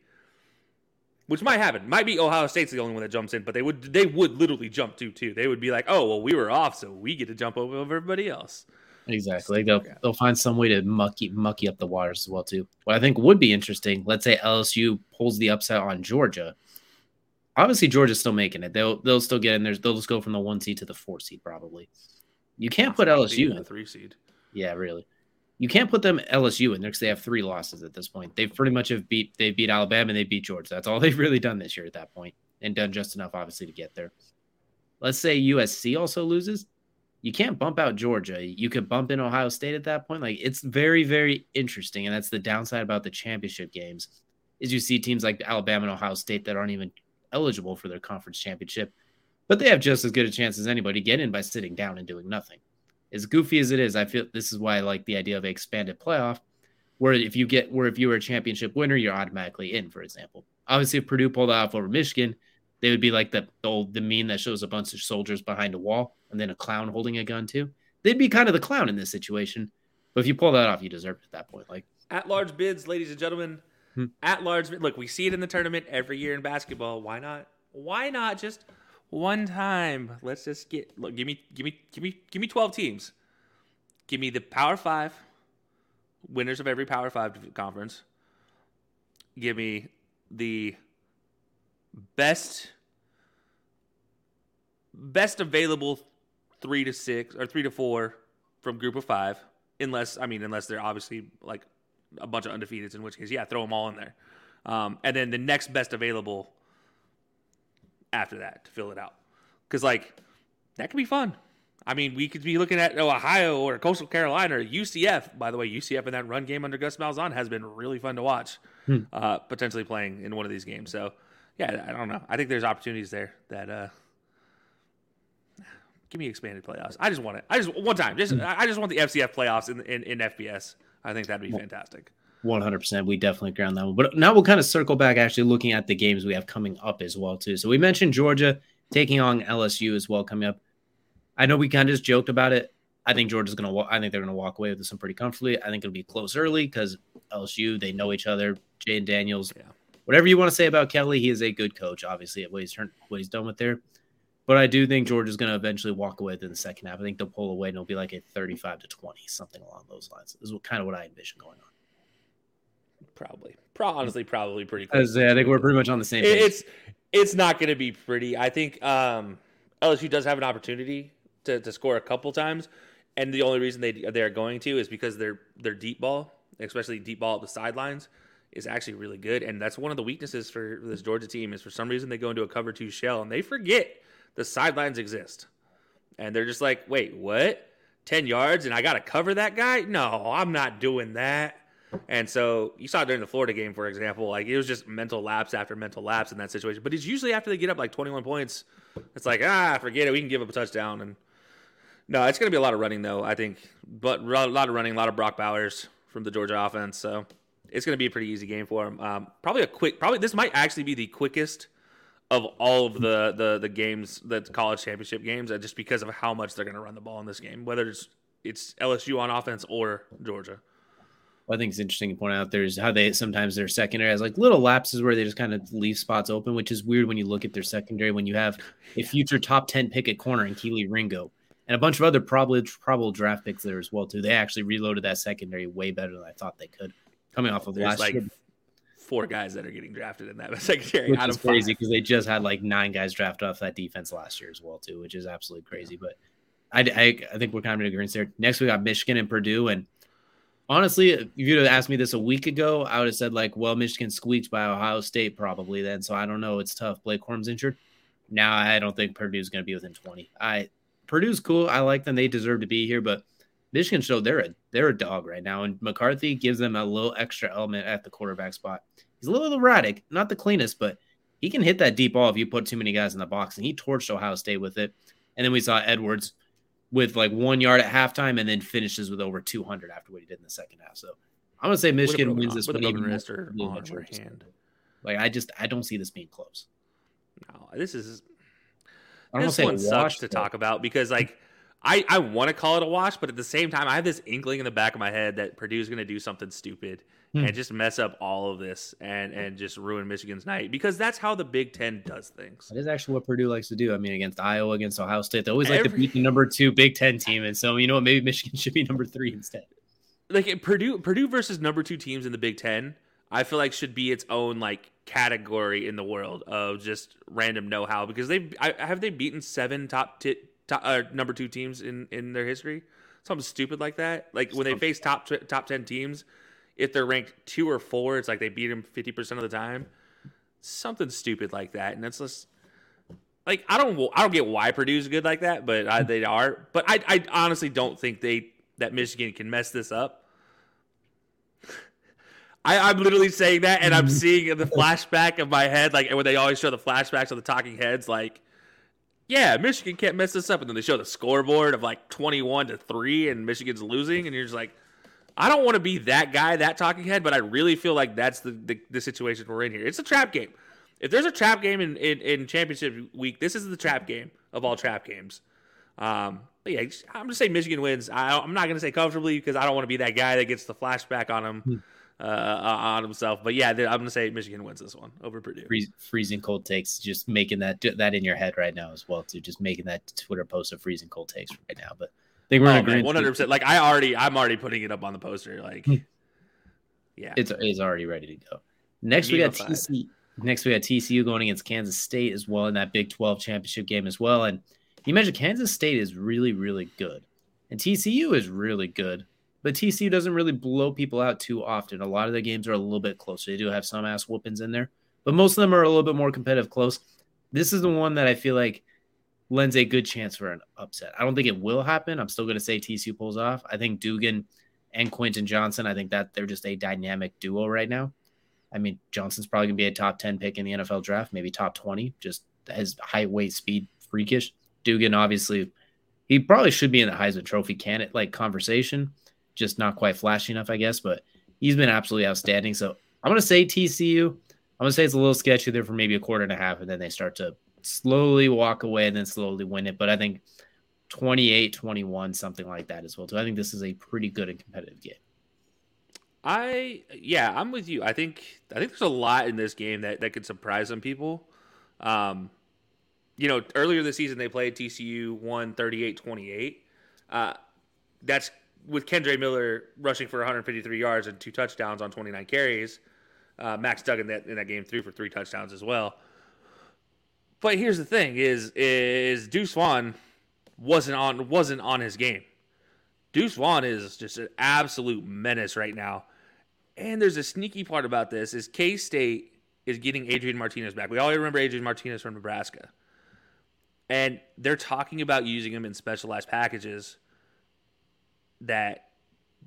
which might happen. Might be Ohio State's the only one that jumps in, but they would they would literally jump to too. They would be like, oh well, we were off, so we get to jump over, over everybody else. Exactly. They'll they'll find some way to mucky mucky up the waters as well too. What I think would be interesting, let's say LSU pulls the upset on Georgia. Obviously, Georgia's still making it. They'll they'll still get in there. They'll just go from the one seed to the four seed probably. You can't put LSU in. the three seed. Yeah, really. You can't put them LSU in there because they have three losses at this point. They pretty much have beat they beat Alabama and they beat Georgia. That's all they've really done this year at that point, and done just enough obviously to get there. Let's say USC also loses. You can't bump out Georgia. You could bump in Ohio State at that point. Like it's very very interesting, and that's the downside about the championship games is you see teams like Alabama and Ohio State that aren't even eligible for their conference championship, but they have just as good a chance as anybody get in by sitting down and doing nothing as goofy as it is, I feel this is why I like the idea of an expanded playoff, where if you get where if you were a championship winner, you're automatically in. For example, obviously, if Purdue pulled off over Michigan, they would be like the, the old the meme that shows a bunch of soldiers behind a wall and then a clown holding a gun too. They'd be kind of the clown in this situation. But if you pull that off, you deserve it at that point. Like At large bids, ladies and gentlemen. Hmm. At large. Look, we see it in the tournament every year in basketball. Why not? Why not just one time? Let's just get look. Give me, give me, give me, give me twelve teams. Give me the Power Five winners of every Power Five conference. Give me the best best available three to six or three to four from group of five, unless I mean unless they're obviously like a bunch of undefeateds, in which case yeah, throw them all in there, um, and then the next best available after that to fill it out, because like that could be fun. I mean, we could be looking at oh, Ohio or Coastal Carolina or UCF. By the way, UCF in that run game under Gus Malzahn has been really fun to watch. Hmm. Uh, potentially playing in one of these games. So, yeah, I don't know. I think there's opportunities there that uh, give me expanded playoffs. I just want it. I just one time. Just I just want the FCS playoffs in in, in FBS. I think that'd be fantastic. One hundred percent, we definitely ground that one. But now we'll kind of circle back, actually looking at the games we have coming up as well too. So we mentioned Georgia taking on LSU as well coming up. I know we kind of just joked about it. I think Georgia's gonna. Wa- I think they're gonna walk away with this one pretty comfortably. I think it'll be close early because LSU they know each other. Jayden Daniels, Yeah. whatever you want to say about Kelly, he is a good coach. Obviously, at what he's turned, what he's done with there. But I do think Georgia's going to eventually walk away in the second half. I think they'll pull away and it'll be like a 35 to 20, something along those lines. This is what, kind of what I envision going on. Probably, Pro- honestly, probably pretty. close. Because I think we're pretty much on the same page. it's it's not going to be pretty. I think um, LSU does have an opportunity to, to score a couple times, and the only reason they they're going to is because their their deep ball, especially deep ball at the sidelines, is actually really good, and that's one of the weaknesses for this Georgia team is for some reason they go into a cover two shell and they forget the sidelines exist, and they're just like, wait, what? Ten yards and I got to cover that guy? No, I'm not doing that. And so you saw during the Florida game, for example, like it was just mental lapse after mental lapse in that situation. But it's usually after they get up like 21 points, it's like, ah, forget it. We can give up a touchdown. And no, it's going to be a lot of running, though, I think. But a lot of running, a lot of Brock Bowers from the Georgia offense. So it's going to be a pretty easy game for them. Um, probably a quick, probably this might actually be the quickest of all of the, the, the games, the college championship games, just because of how much they're going to run the ball in this game, whether it's, it's LSU on offense or Georgia. I think it's interesting to point out there's how they sometimes their secondary has like little lapses where they just kind of leave spots open, which is weird when you look at their secondary when you have a future top 10 pick at corner in Kelee Ringo and a bunch of other probably probable draft picks there as well too. They actually reloaded that secondary way better than I thought they could coming off of There's last like year. Four guys that are getting drafted in that secondary Which out of crazy because they just had like nine guys drafted off that defense last year as well too, which is absolutely crazy. But I, I, I think we're kind of in agreement there. Next we got Michigan and Purdue, and honestly, if you'd have asked me this a week ago, I would have said like, well, Michigan squeaked by Ohio State probably then. So I don't know. It's tough. Blake Corum's injured. Now I don't think Purdue's going to be within twenty. I Purdue's cool. I like them. They deserve to be here, but Michigan showed they're a they're a dog right now, and McCarthy gives them a little extra element at the quarterback spot. He's a little erratic, not the cleanest, but he can hit that deep ball if you put too many guys in the box. And he torched Ohio State with it. And then we saw Edwards with like one yard at halftime and then finishes with over 200 after what he did in the second half. So I'm gonna say Michigan wins this one even wrist or on hand. Like I just I don't see this being close. No, this is I don't this say one wash, sucks to talk about because like I I want to call it a wash, but at the same time I have this inkling in the back of my head that Purdue's going to do something stupid Hmm. and just mess up all of this and and just ruin Michigan's night because that's how the Big Ten does things. That is actually what Purdue likes to do. I mean, against Iowa, against Ohio State, they always like to beat the number two Big Ten team. And so, you know what? Maybe Michigan should be number three instead. like Purdue Purdue versus number two teams in the Big Ten, I feel like should be its own like category in the world of just random know how because they have have they beaten seven top ti top uh, number two teams in in their history. Something stupid like that. Like when they face top top ten teams if they're ranked two or four it's like they beat them fifty percent of the time. Something stupid like that. And that's just like I don't I don't get why Purdue's good like that but I, they are. But I I honestly don't think they that Michigan can mess this up. I, I'm literally saying that, and I'm seeing the flashback of my head, like when they always show the flashbacks of the talking heads, like, yeah, Michigan can't mess this up, and then they show the scoreboard of like 21 to three, and Michigan's losing, and you're just like, I don't want to be that guy, that talking head, but I really feel like that's the, the, the situation we're in here. It's a trap game. If there's a trap game in, in, in championship week, this is the trap game of all trap games. Um, but yeah, I'm just saying Michigan wins. I, I'm not going to say comfortably because I don't want to be that guy that gets the flashback on him uh, on himself. But yeah, I'm going to say Michigan wins this one over Purdue. Freeze, freezing cold takes, just making that that in your head right now as well, too. Just making that Twitter post of freezing cold takes right now. But I think we're in Oh, man, 100. percent Like I already, I'm already putting it up on the poster. Like, yeah, It's it's already ready to go. Next we got of five. TC. Next we got TCU going against Kansas State as well in that Big 12 championship game as well. And you mentioned Kansas State is really really good, and TCU is really good. But TCU doesn't really blow people out too often. A lot of the games are a little bit closer. They do have some ass whoopings in there, but most of them are a little bit more competitive close. This is the one that I feel like lends a good chance for an upset. I don't think it will happen. I'm still going to say TCU pulls off. I think Duggan and Quentin Johnston, I think that they're just a dynamic duo right now. I mean, Johnston's probably going to be a top 10 pick in the NFL draft, maybe top 20, just his height, weight, speed, freakish. Duggan, obviously, he probably should be in the Heisman Trophy candidate like conversation, just not quite flashy enough, I guess, but he's been absolutely outstanding. So I'm going to say TCU. I'm going to say it's a little sketchy there for maybe a quarter and a half, and then they start to slowly walk away and then slowly win it. But I think 28 21, something like that as well. So I think this is a pretty good and competitive game. I yeah, I'm with you. I think I think there's a lot in this game that that could surprise some people. Um, you know, earlier this season they played TCU won 38-28. Uh, that's with Kendre Miller rushing for 153 yards and two touchdowns on 29 carries. Uh, Max Duggan that in that game threw for three touchdowns as well. But here's the thing: is is Deuce Vaughn wasn't on wasn't on his game. Deuce Vaughn is just an absolute menace right now. And there's a sneaky part about this is K State is getting Adrian Martinez back. We all remember Adrian Martinez from Nebraska. And they're talking about using him in specialized packages that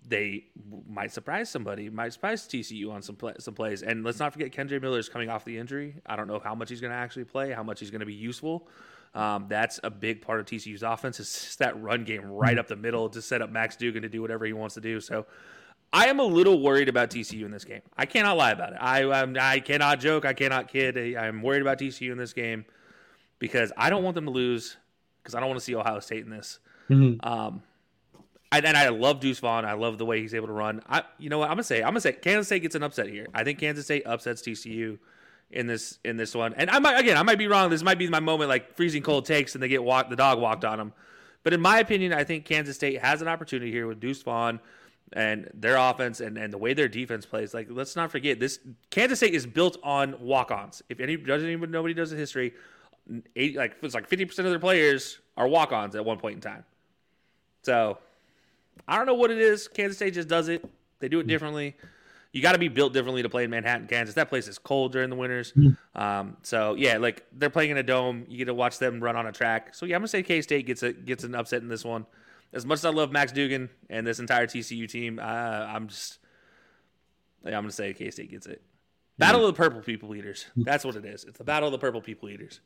they might surprise somebody, might surprise TCU on some play, some plays. And let's not forget Kendre Miller is coming off the injury. I don't know how much he's going to actually play, how much he's going to be useful. Um, that's a big part of TCU's offense is that run game right up the middle to set up Max Duggan to do whatever he wants to do. So I am a little worried about TCU in this game. I cannot lie about it. I I'm, I cannot joke. I cannot kid. I- I'm worried about TCU in this game because I don't want them to lose because I don't want to see Ohio State in this. Um, and, and I love Deuce Vaughn. I love the way he's able to run. I, you know what? I'm gonna say. I'm gonna say Kansas State gets an upset here. I think Kansas State upsets TCU in this in this one. And I might again, I might be wrong. This might be my moment, like freezing cold takes, and they get walked. The dog walked on them. But in my opinion, I think Kansas State has an opportunity here with Deuce Vaughn and their offense and, and the way their defense plays. Like, let's not forget this. Kansas State is built on walk-ons. If any doesn't even nobody does the history, like it's like fifty percent of their players are walk-ons at one point in time. So I don't know what it is. Kansas State just does it. They do it differently. You got to be built differently to play in Manhattan, Kansas. That place is cold during the winters. Um, so yeah, like they're playing in a dome. You get to watch them run on a track. So yeah, I'm gonna say K State gets a gets an upset in this one. As much as I love Max Duggan and this entire TCU team, uh, I'm just yeah, I'm gonna say K State gets it. Battle of the Purple People Eaters. That's what it is. It's the Battle of the Purple People Eaters.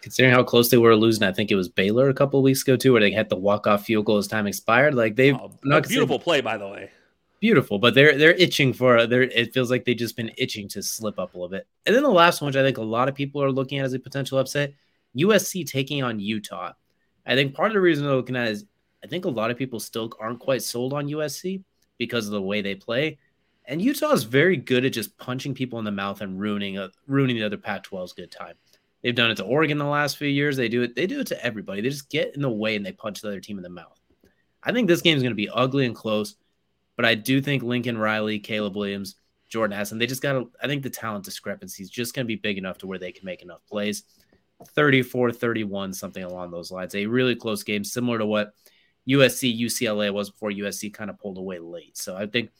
Considering how close they were losing, I think it was Baylor a couple of weeks ago too, where they had the walk off field goal as time expired. Like they've Oh, not a beautiful play, by the way. beautiful, but they're they're itching for they're it feels like they've just been itching to slip up a little bit. And then the last one, which I think a lot of people are looking at as a potential upset, USC taking on Utah. I think part of the reason they're looking at is I think a lot of people still aren't quite sold on USC because of the way they play. And Utah is very good at just punching people in the mouth and ruining a, ruining the other Pac-12's good time. They've done it to Oregon the last few years. They do it. They do it to everybody. They just get in the way and they punch the other team in the mouth. I think this game is going to be ugly and close, but I do think Lincoln Riley, Caleb Williams, Jordan Addison, they just got. I think the talent discrepancy is just going to be big enough to where they can make enough plays. 34 31, something along those lines. A really close game, similar to what USC UCLA was before USC kind of pulled away late. So I think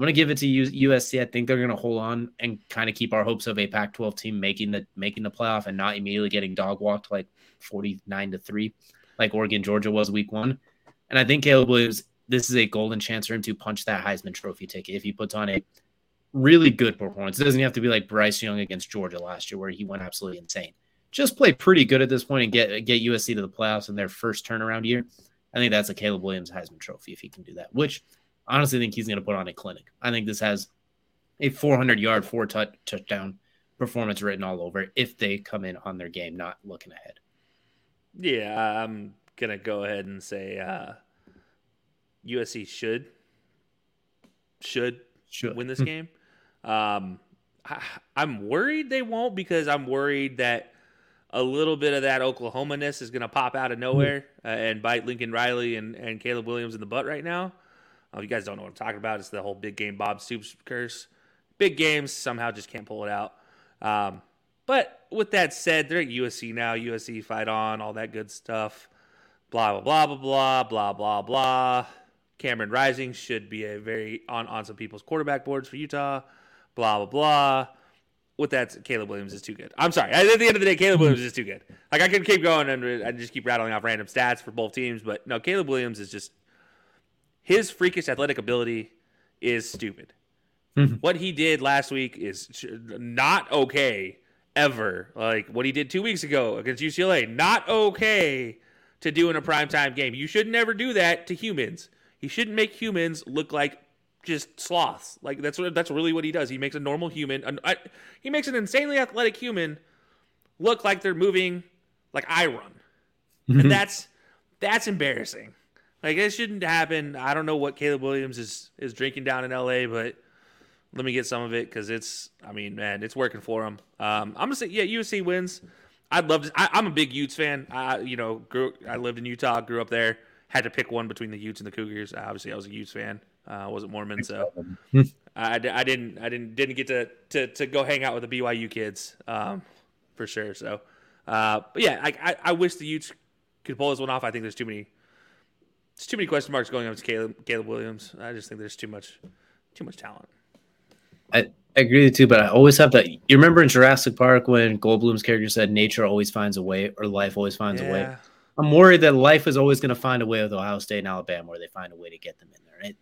I'm going to give it to USC. I think they're going to hold on and kind of keep our hopes of a Pac-12 team making the making the playoff and not immediately getting dog walked like 49 to three, like Oregon Georgia was week one. And I think Caleb Williams, this is a golden chance for him to punch that Heisman Trophy ticket if he puts on a really good performance. It doesn't have to be like Bryce Young against Georgia last year, where he went absolutely insane. Just play pretty good at this point and get get USC to the playoffs in their first turnaround year. I think that's a Caleb Williams Heisman Trophy if he can do that. Which honestly think he's going to put on a clinic. I think this has a 400 yard, four touch, touchdown performance written all over it if they come in on their game, not looking ahead. Yeah, I'm gonna go ahead and say uh, USC should should Should. win this game. Um, I, I'm worried they won't because I'm worried that a little bit of that Oklahoma ness is going to pop out of nowhere uh, and bite Lincoln Riley and, and Caleb Williams in the butt right now. Uh, you guys don't know what I'm talking about, it's the whole big game Bob Stoops curse. Big games somehow just can't pull it out. Um, but with that said, they're at USC now. USC fight on, all that good stuff. Blah blah blah blah blah blah blah blah. Cameron Rising should be a very on on some people's quarterback boards for Utah. Blah blah blah. With that, Caleb Williams is too good. I'm sorry. At the end of the day, Caleb Williams is too good. Like I could keep going and I just keep rattling off random stats for both teams, but no, Caleb Williams is just his freakish athletic ability is stupid. Mm-hmm. What he did last week is not okay ever. Like what he did two weeks ago against UCLA, not okay to do in a primetime game. You should never do that to humans. He shouldn't make humans look like just sloths. Like that's what that's really what he does. He makes a normal human, an, I, he makes an insanely athletic human look like they're moving like I run, and mm-hmm. that's that's embarrassing. Like it shouldn't happen. I don't know what Caleb Williams is is drinking down in L.A., but let me get some of it because it's. I mean, man, it's working for him. Um, I'm gonna say, yeah, USC wins. I'd love to. I, I'm a big Utes fan. I, you know, grew. I lived in Utah, grew up there. Had to pick one between the Utes and the Cougars. Obviously, I was a Utes fan. Uh, I wasn't Mormon, so I, I didn't. I didn't didn't get to, to to go hang out with the BYU kids, um, for sure. So, uh, but yeah, I, I I wish the Utes could pull this one off. I think there's too many. There's too many question marks going on with Caleb Caleb Williams. I just think there's too much too much talent. I, I agree with you, but I always have that. You remember in Jurassic Park when Goldblum's character said, "Nature always finds a way," or "Life always finds a way." I'm worried that life is always going to find a way with Ohio State and Alabama, where they find a way to get them in there. It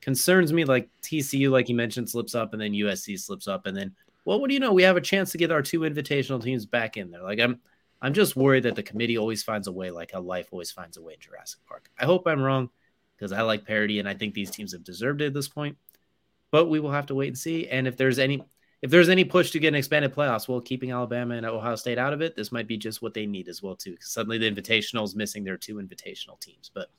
concerns me, like TCU, like you mentioned, slips up, and then USC slips up, and then, well, what do you know? We have a chance to get our two invitational teams back in there. Like I'm, I'm just worried that the committee always finds a way, like how life always finds a way in Jurassic Park. I hope I'm wrong, because I like parity, and I think these teams have deserved it at this point. But we will have to wait and see. And if there's any if there's any push to get an expanded playoffs, well, keeping Alabama and Ohio State out of it, this might be just what they need as well too. 'Cause suddenly the invitational is missing their two invitational teams, but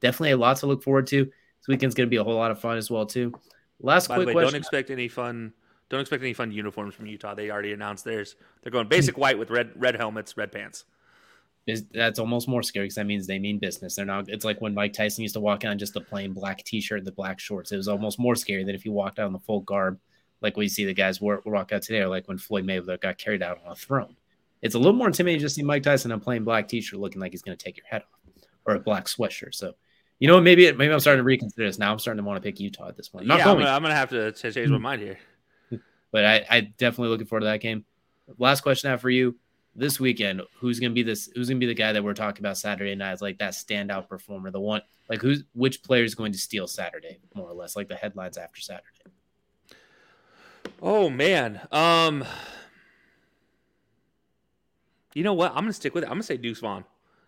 definitely a lot to look forward to. This weekend's going to be a whole lot of fun as well too. Last By quick way, question. don't expect any fun. Don't expect any fun uniforms from Utah. They already announced theirs. They're going basic white with red red helmets, red pants. is that's almost more scary because that means they mean business. They're not. It's like when Mike Tyson used to walk out in just a plain black T-shirt and the black shorts. It was almost more scary than if you walked out in the full garb, like we see the guys walk, walk out today, or like when Floyd Mayweather got carried out on a throne. It's a little more intimidating to see Mike Tyson in a plain black T-shirt looking like he's going to take your head off, or a black sweatshirt. So, you know, maybe maybe I'm starting to reconsider this now. I'm starting to want to pick Utah at this point. Not yeah, I'm going, gonna, I'm gonna have to change my mind here. But I, I definitely looking forward to that game. Last question I have for you this weekend: Who's gonna be this? Who's gonna be the guy that we're talking about Saturday night? As like that standout performer, the one like who's which player is going to steal Saturday, more or less, like the headlines after Saturday. Oh man. Um You know what? I'm gonna stick with it. I'm gonna say Deuce Vaughn.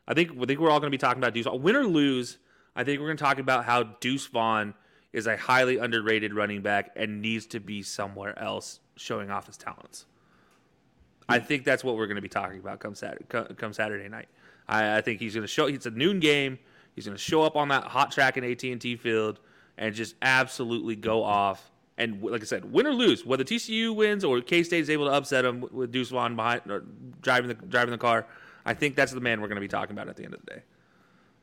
I think I think we're all gonna be talking about Deuce. Win or lose, I think we're gonna talk about how Deuce Vaughn is a highly underrated running back and needs to be somewhere else showing off his talents. I think that's what we're going to be talking about come Saturday, come Saturday night. I, I think he's going to show. It's a noon game. He's going to show up on that hot track in AT and T field and just absolutely go off. And like I said, win or lose, whether TCU wins or K State is able to upset him with Deuce Vaughn behind driving the driving the car, I think that's the man we're going to be talking about at the end of the day.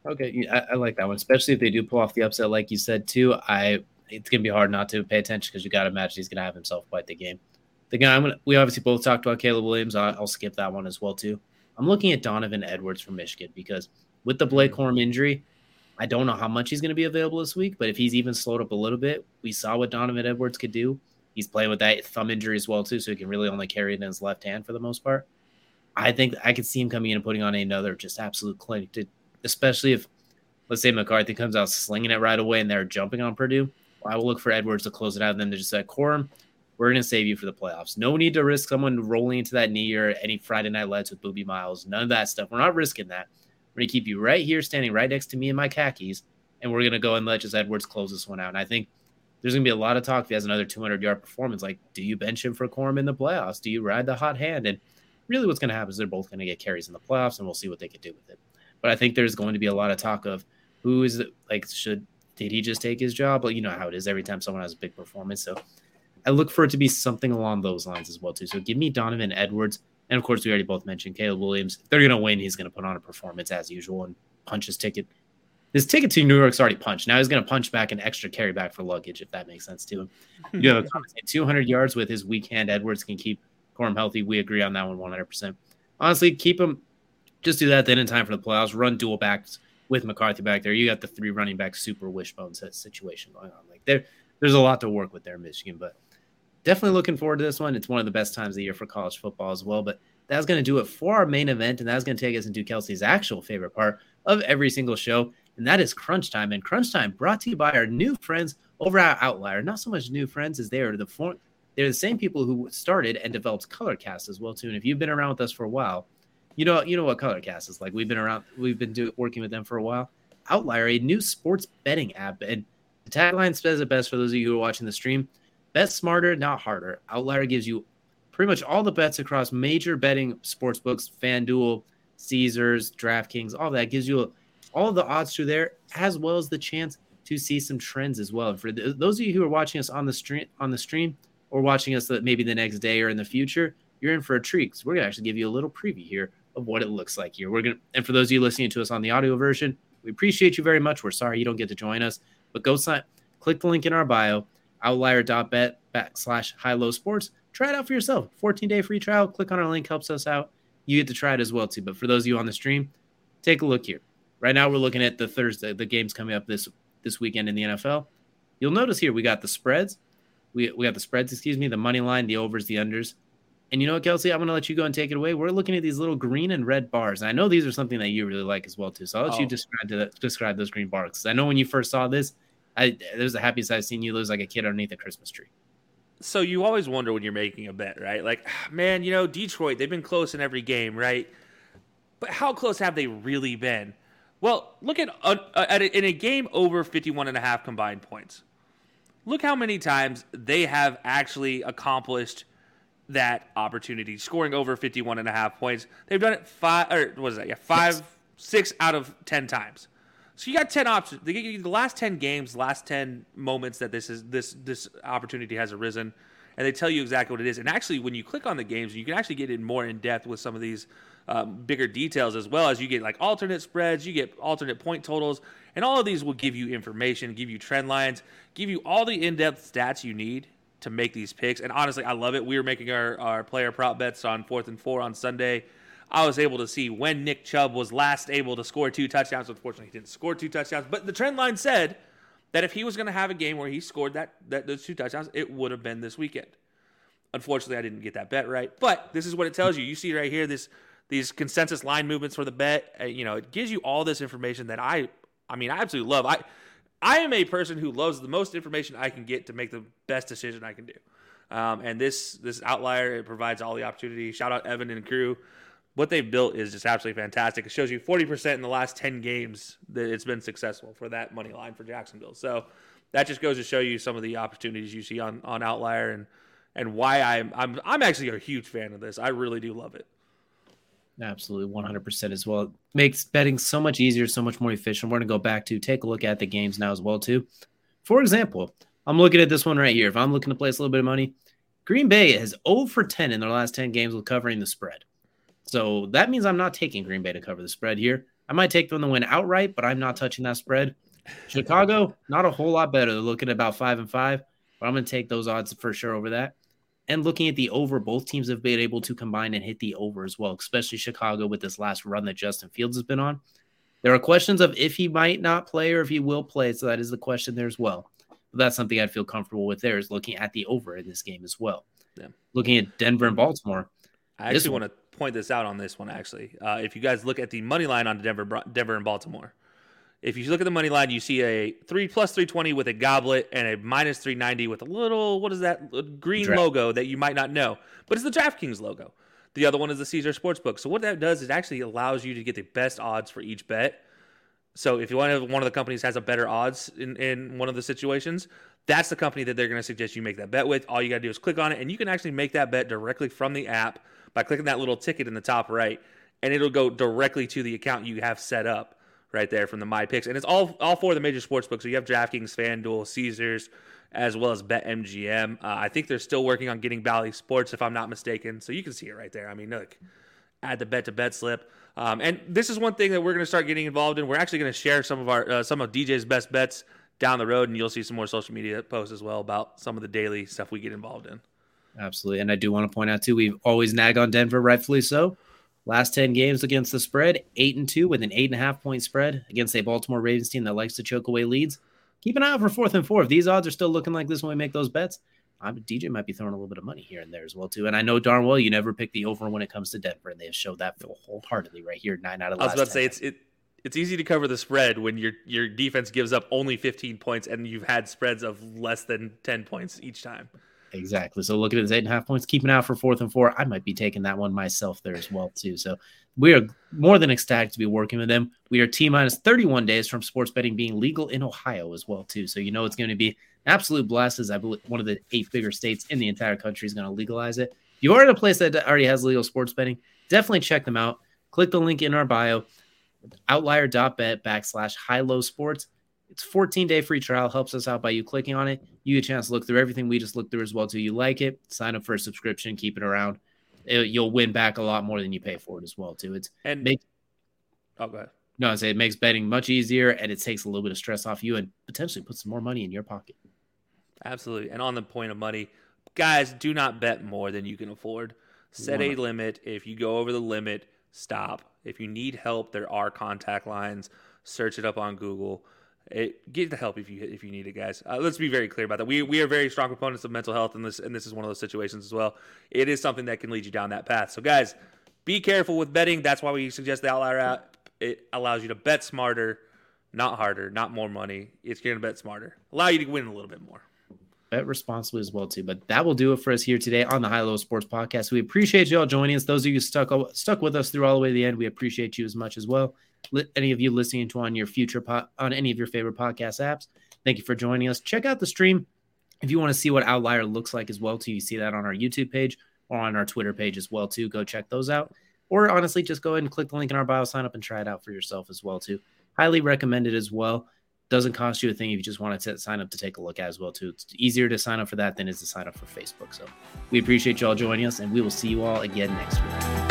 Okay, I, I, like that one, especially if they do pull off the upset, like you said too. I it's gonna be hard not to pay attention because you got to imagine he's gonna have himself quite the game. The guy I'm gonna, we obviously both talked about Caleb Williams. I'll, I'll, skip that one as well too. I'm looking at Donovan Edwards from Michigan because with the Blake Corum injury, I don't know how much he's to be available this week. But if he's even slowed up a little bit, we saw what Donovan Edwards could do. He's playing with that thumb injury as well too, so he can really only carry it in his left hand for the most part. I think I could see him coming in and putting on another just absolute clinic, especially if let's say McCarthy comes out slinging it right away and they're jumping on Purdue. I will look for Edwards to close it out and then to just say, Corum, we're going to save you for the playoffs. No need to risk someone rolling into that knee or any Friday night lights with Boobie Miles. None of that stuff. We're not risking that. We're going to keep you right here, standing right next to me in my khakis, and we're going to go and let just Edwards close this one out. And I think there's going to be a lot of talk if he has another 200 yard performance. Like, do you bench him for Corum in the playoffs? Do you ride the hot hand? And really, what's going to happen is they're both going to get carries in the playoffs, and we'll see what they can do with it. But I think there's going to be a lot of talk of who is it, like should did he just take his job? Well, you know how it is every time someone has a big performance. So I look for it to be something along those lines as well too. So give me Donovan Edwards, and of course we already both mentioned Caleb Williams. If they're going to win, he's going to put on a performance as usual and punch his ticket. His ticket to New York's already punched. Now he's going to punch back an extra carry back for luggage, if that makes sense to him. You know, 200 yards with his weak hand. Edwards can keep Corum healthy. We agree on that one 100%. Honestly, keep him. Just do that then in time for the playoffs. Run dual backs with McCarthy back there. You got the three running back super wishbone situation going on. Like there, there's a lot to work with there, Michigan. But definitely looking forward to this one. It's one of the best times of the year for college football as well. But that's going to do it for our main event, and that's going to take us into Kelsey's actual favorite part of every single show, and that is Crunch Time. And Crunch Time brought to you by our new friends over at Outlier. Not so much new friends as they are the form. They're the same people who started and developed Colorcast as well too. And if you've been around with us for a while, you know you know what Colorcast is like. We've been around. We've been doing working with them for a while. Outlier, a new sports betting app, and the tagline says it best for those of you who are watching the stream Bet smarter, not harder. Outlier gives you pretty much all the bets across major betting sports books, FanDuel, Caesars, DraftKings, all that gives you all the odds through there, as well as the chance to see some trends as well. And for those of you who are watching us on the stream, on the stream, or watching us maybe the next day or in the future, you're in for a treat. So we're gonna actually give you a little preview here of what it looks like here. We're gonna, and for those of you listening to us on the audio version, we appreciate you very much. We're sorry you don't get to join us, but go sign, click the link in our bio outlier.bet backslash high low sports. Try it out for yourself. 14 day free trial. Click on our link, helps us out. You get to try it as well too. But for those of you on the stream, take a look here. Right now we're looking at the Thursday, the games coming up this this weekend in the NFL. You'll notice here we got the spreads. We, we got the spreads, excuse me, the money line, the overs, the unders. And you know what, Kelsey? I'm going to let you go and take it away. We're looking at these little green and red bars. And I know these are something that you really like as well, too. So I'll let oh. you describe, to, describe those green bars. I know when you first saw this, I there's the happiest I've seen you lose like a kid underneath a Christmas tree. So you always wonder when you're making a bet, right? Like, man, you know, Detroit, they've been close in every game, right? But how close have they really been? Well, look at, uh, at a, in a game over 51 and a half combined points. Look how many times they have actually accomplished that opportunity, scoring over 51 and a half points. They've done it five, or what is that? Yeah, five, yes. six out of 10 times. So you got ten options. They give you the last ten games, last ten moments that this is this this opportunity has arisen, and they tell you exactly what it is. And actually, when you click on the games, you can actually get in more in depth with some of these um, bigger details as well as you get like alternate spreads, you get alternate point totals, and all of these will give you information, give you trend lines, give you all the in depth stats you need to make these picks. And honestly, I love it. We were making our, our player prop bets on fourth and four on Sunday. I was able to see when Nick Chubb was last able to score two touchdowns. Unfortunately, he didn't score two touchdowns, but the trend line said that if he was going to have a game where he scored that, that those two touchdowns, it would have been this weekend. Unfortunately, I didn't get that bet right, but this is what it tells you. You see right here this these consensus line movements for the bet. You know, it gives you all this information that I, I mean, I absolutely love. I, I am a person who loves the most information I can get to make the best decision I can do. Um, and this this outlier it provides all the opportunity. Shout out Evan and crew. What they've built is just absolutely fantastic. It shows you 40% in the last 10 games that it's been successful for that money line for Jacksonville. So that just goes to show you some of the opportunities you see on, on Outlier and and why I'm I'm I'm actually a huge fan of this. I really do love it. Absolutely, 100% as well. It makes betting so much easier, so much more efficient. We're going to go back to take a look at the games now as well too. For example, I'm looking at this one right here. If I'm looking to place a little bit of money, Green Bay has 0 for 10 in their last 10 games with covering the spread. So that means I'm not taking Green Bay to cover the spread here. I might take them to win outright, but I'm not touching that spread. Chicago, not a whole lot better. They're looking at about five and five, but I'm going to take those odds for sure over that. And looking at the over, both teams have been able to combine and hit the over as well, especially Chicago with this last run that Justin Fields has been on. There are questions of if he might not play or if he will play. So that is the question there as well. But that's something I'd feel comfortable with there is looking at the over in this game as well. Yeah. Looking at Denver and Baltimore. I actually want to point this out on this one, actually. Uh, if you guys look at the money line on Denver, Denver and Baltimore, if you look at the money line, you see a three plus 320 with a goblet and a minus 390 with a little, what is that green Draft. logo that you might not know, but it's the DraftKings logo. The other one is the Caesar Sportsbook. So what that does is actually allows you to get the best odds for each bet. So if you want to, one of the companies has a better odds in, in one of the situations, that's the company that they're going to suggest you make that bet with. All you got to do is click on it, and you can actually make that bet directly from the app by clicking that little ticket in the top right, and it'll go directly to the account you have set up right there from the My Picks, and it's all all four of the major sports books. So you have DraftKings, FanDuel, Caesars, as well as BetMGM. Uh, I think they're still working on getting Bally Sports, if I'm not mistaken. So you can see it right there. I mean, look, add the bet to bet slip. Um, and this is one thing that we're going to start getting involved in. We're actually going to share some of our uh, some of DJ's best bets down the road, and you'll see some more social media posts as well about some of the daily stuff we get involved in. Absolutely, and I do want to point out too, we've always nag on Denver, rightfully so. Last 10 games against the spread, 8 and 2 with an 8.5 point spread against a Baltimore Ravens team that likes to choke away leads. Keep an eye out for fourth and four. If these odds are still looking like this when we make those bets, I'm, DJ might be throwing a little bit of money here and there as well too. And I know darn well you never pick the over when it comes to Denver, and they have showed that wholeheartedly right here. Nine out of. I was about to say it's it. It's easy to cover the spread when your your defense gives up only 15 points and you've had spreads of less than 10 points each time. Exactly. So looking at his eight and a half points, keeping out for fourth and four. I might be taking that one myself there as well too. So we are more than ecstatic to be working with them. We are T minus 31 days from sports betting being legal in Ohio as well too. So you know it's going to be absolute blast as I believe one of the eight bigger states in the entire country is going to legalize it. You are in a place that already has legal sports betting, definitely check them out. Click the link in our bio, outlier.bet backslash high low sports. It's 14 day free trial. Helps us out by you clicking on it. You get a chance to look through everything we just looked through as well. Do you like it? Sign up for a subscription. Keep it around. It, you'll win back a lot more than you pay for it as well too. It's and make, oh go ahead. No, I say it makes betting much easier and it takes a little bit of stress off you and potentially puts some more money in your pocket. Absolutely. And on the point of money, guys, do not bet more than you can afford. Set a limit. If you go over the limit, stop. If you need help, there are contact lines. Search it up on Google. It, get the help if you if you need it, guys. Uh, let's be very clear about that. We we are very strong proponents of mental health, and this and this is one of those situations as well. It is something that can lead you down that path. So, guys, be careful with betting. That's why we suggest the Outlier app. It allows you to bet smarter, not harder, not more money. It's going to bet smarter, allow you to win a little bit more bet responsibly as well too. But that will do it for us here today on the High Low Sports Podcast. We appreciate you all joining us. Those of you stuck stuck with us through all the way to the end, we appreciate you as much as well. Any of you listening to on your future po- on any of your favorite podcast apps, thank you for joining us. Check out the stream if you want to see what Outlier looks like as well too. You see that on our YouTube page or on our Twitter page as well too. Go check those out. Or honestly, just go ahead and click the link in our bio, sign up and try it out for yourself as well too. Highly recommended as well. Doesn't cost you a thing if you just want to sign up to take a look at as well too. It's easier to sign up for that than it is to sign up for Facebook. So we appreciate you all joining us, and we will see you all again next week.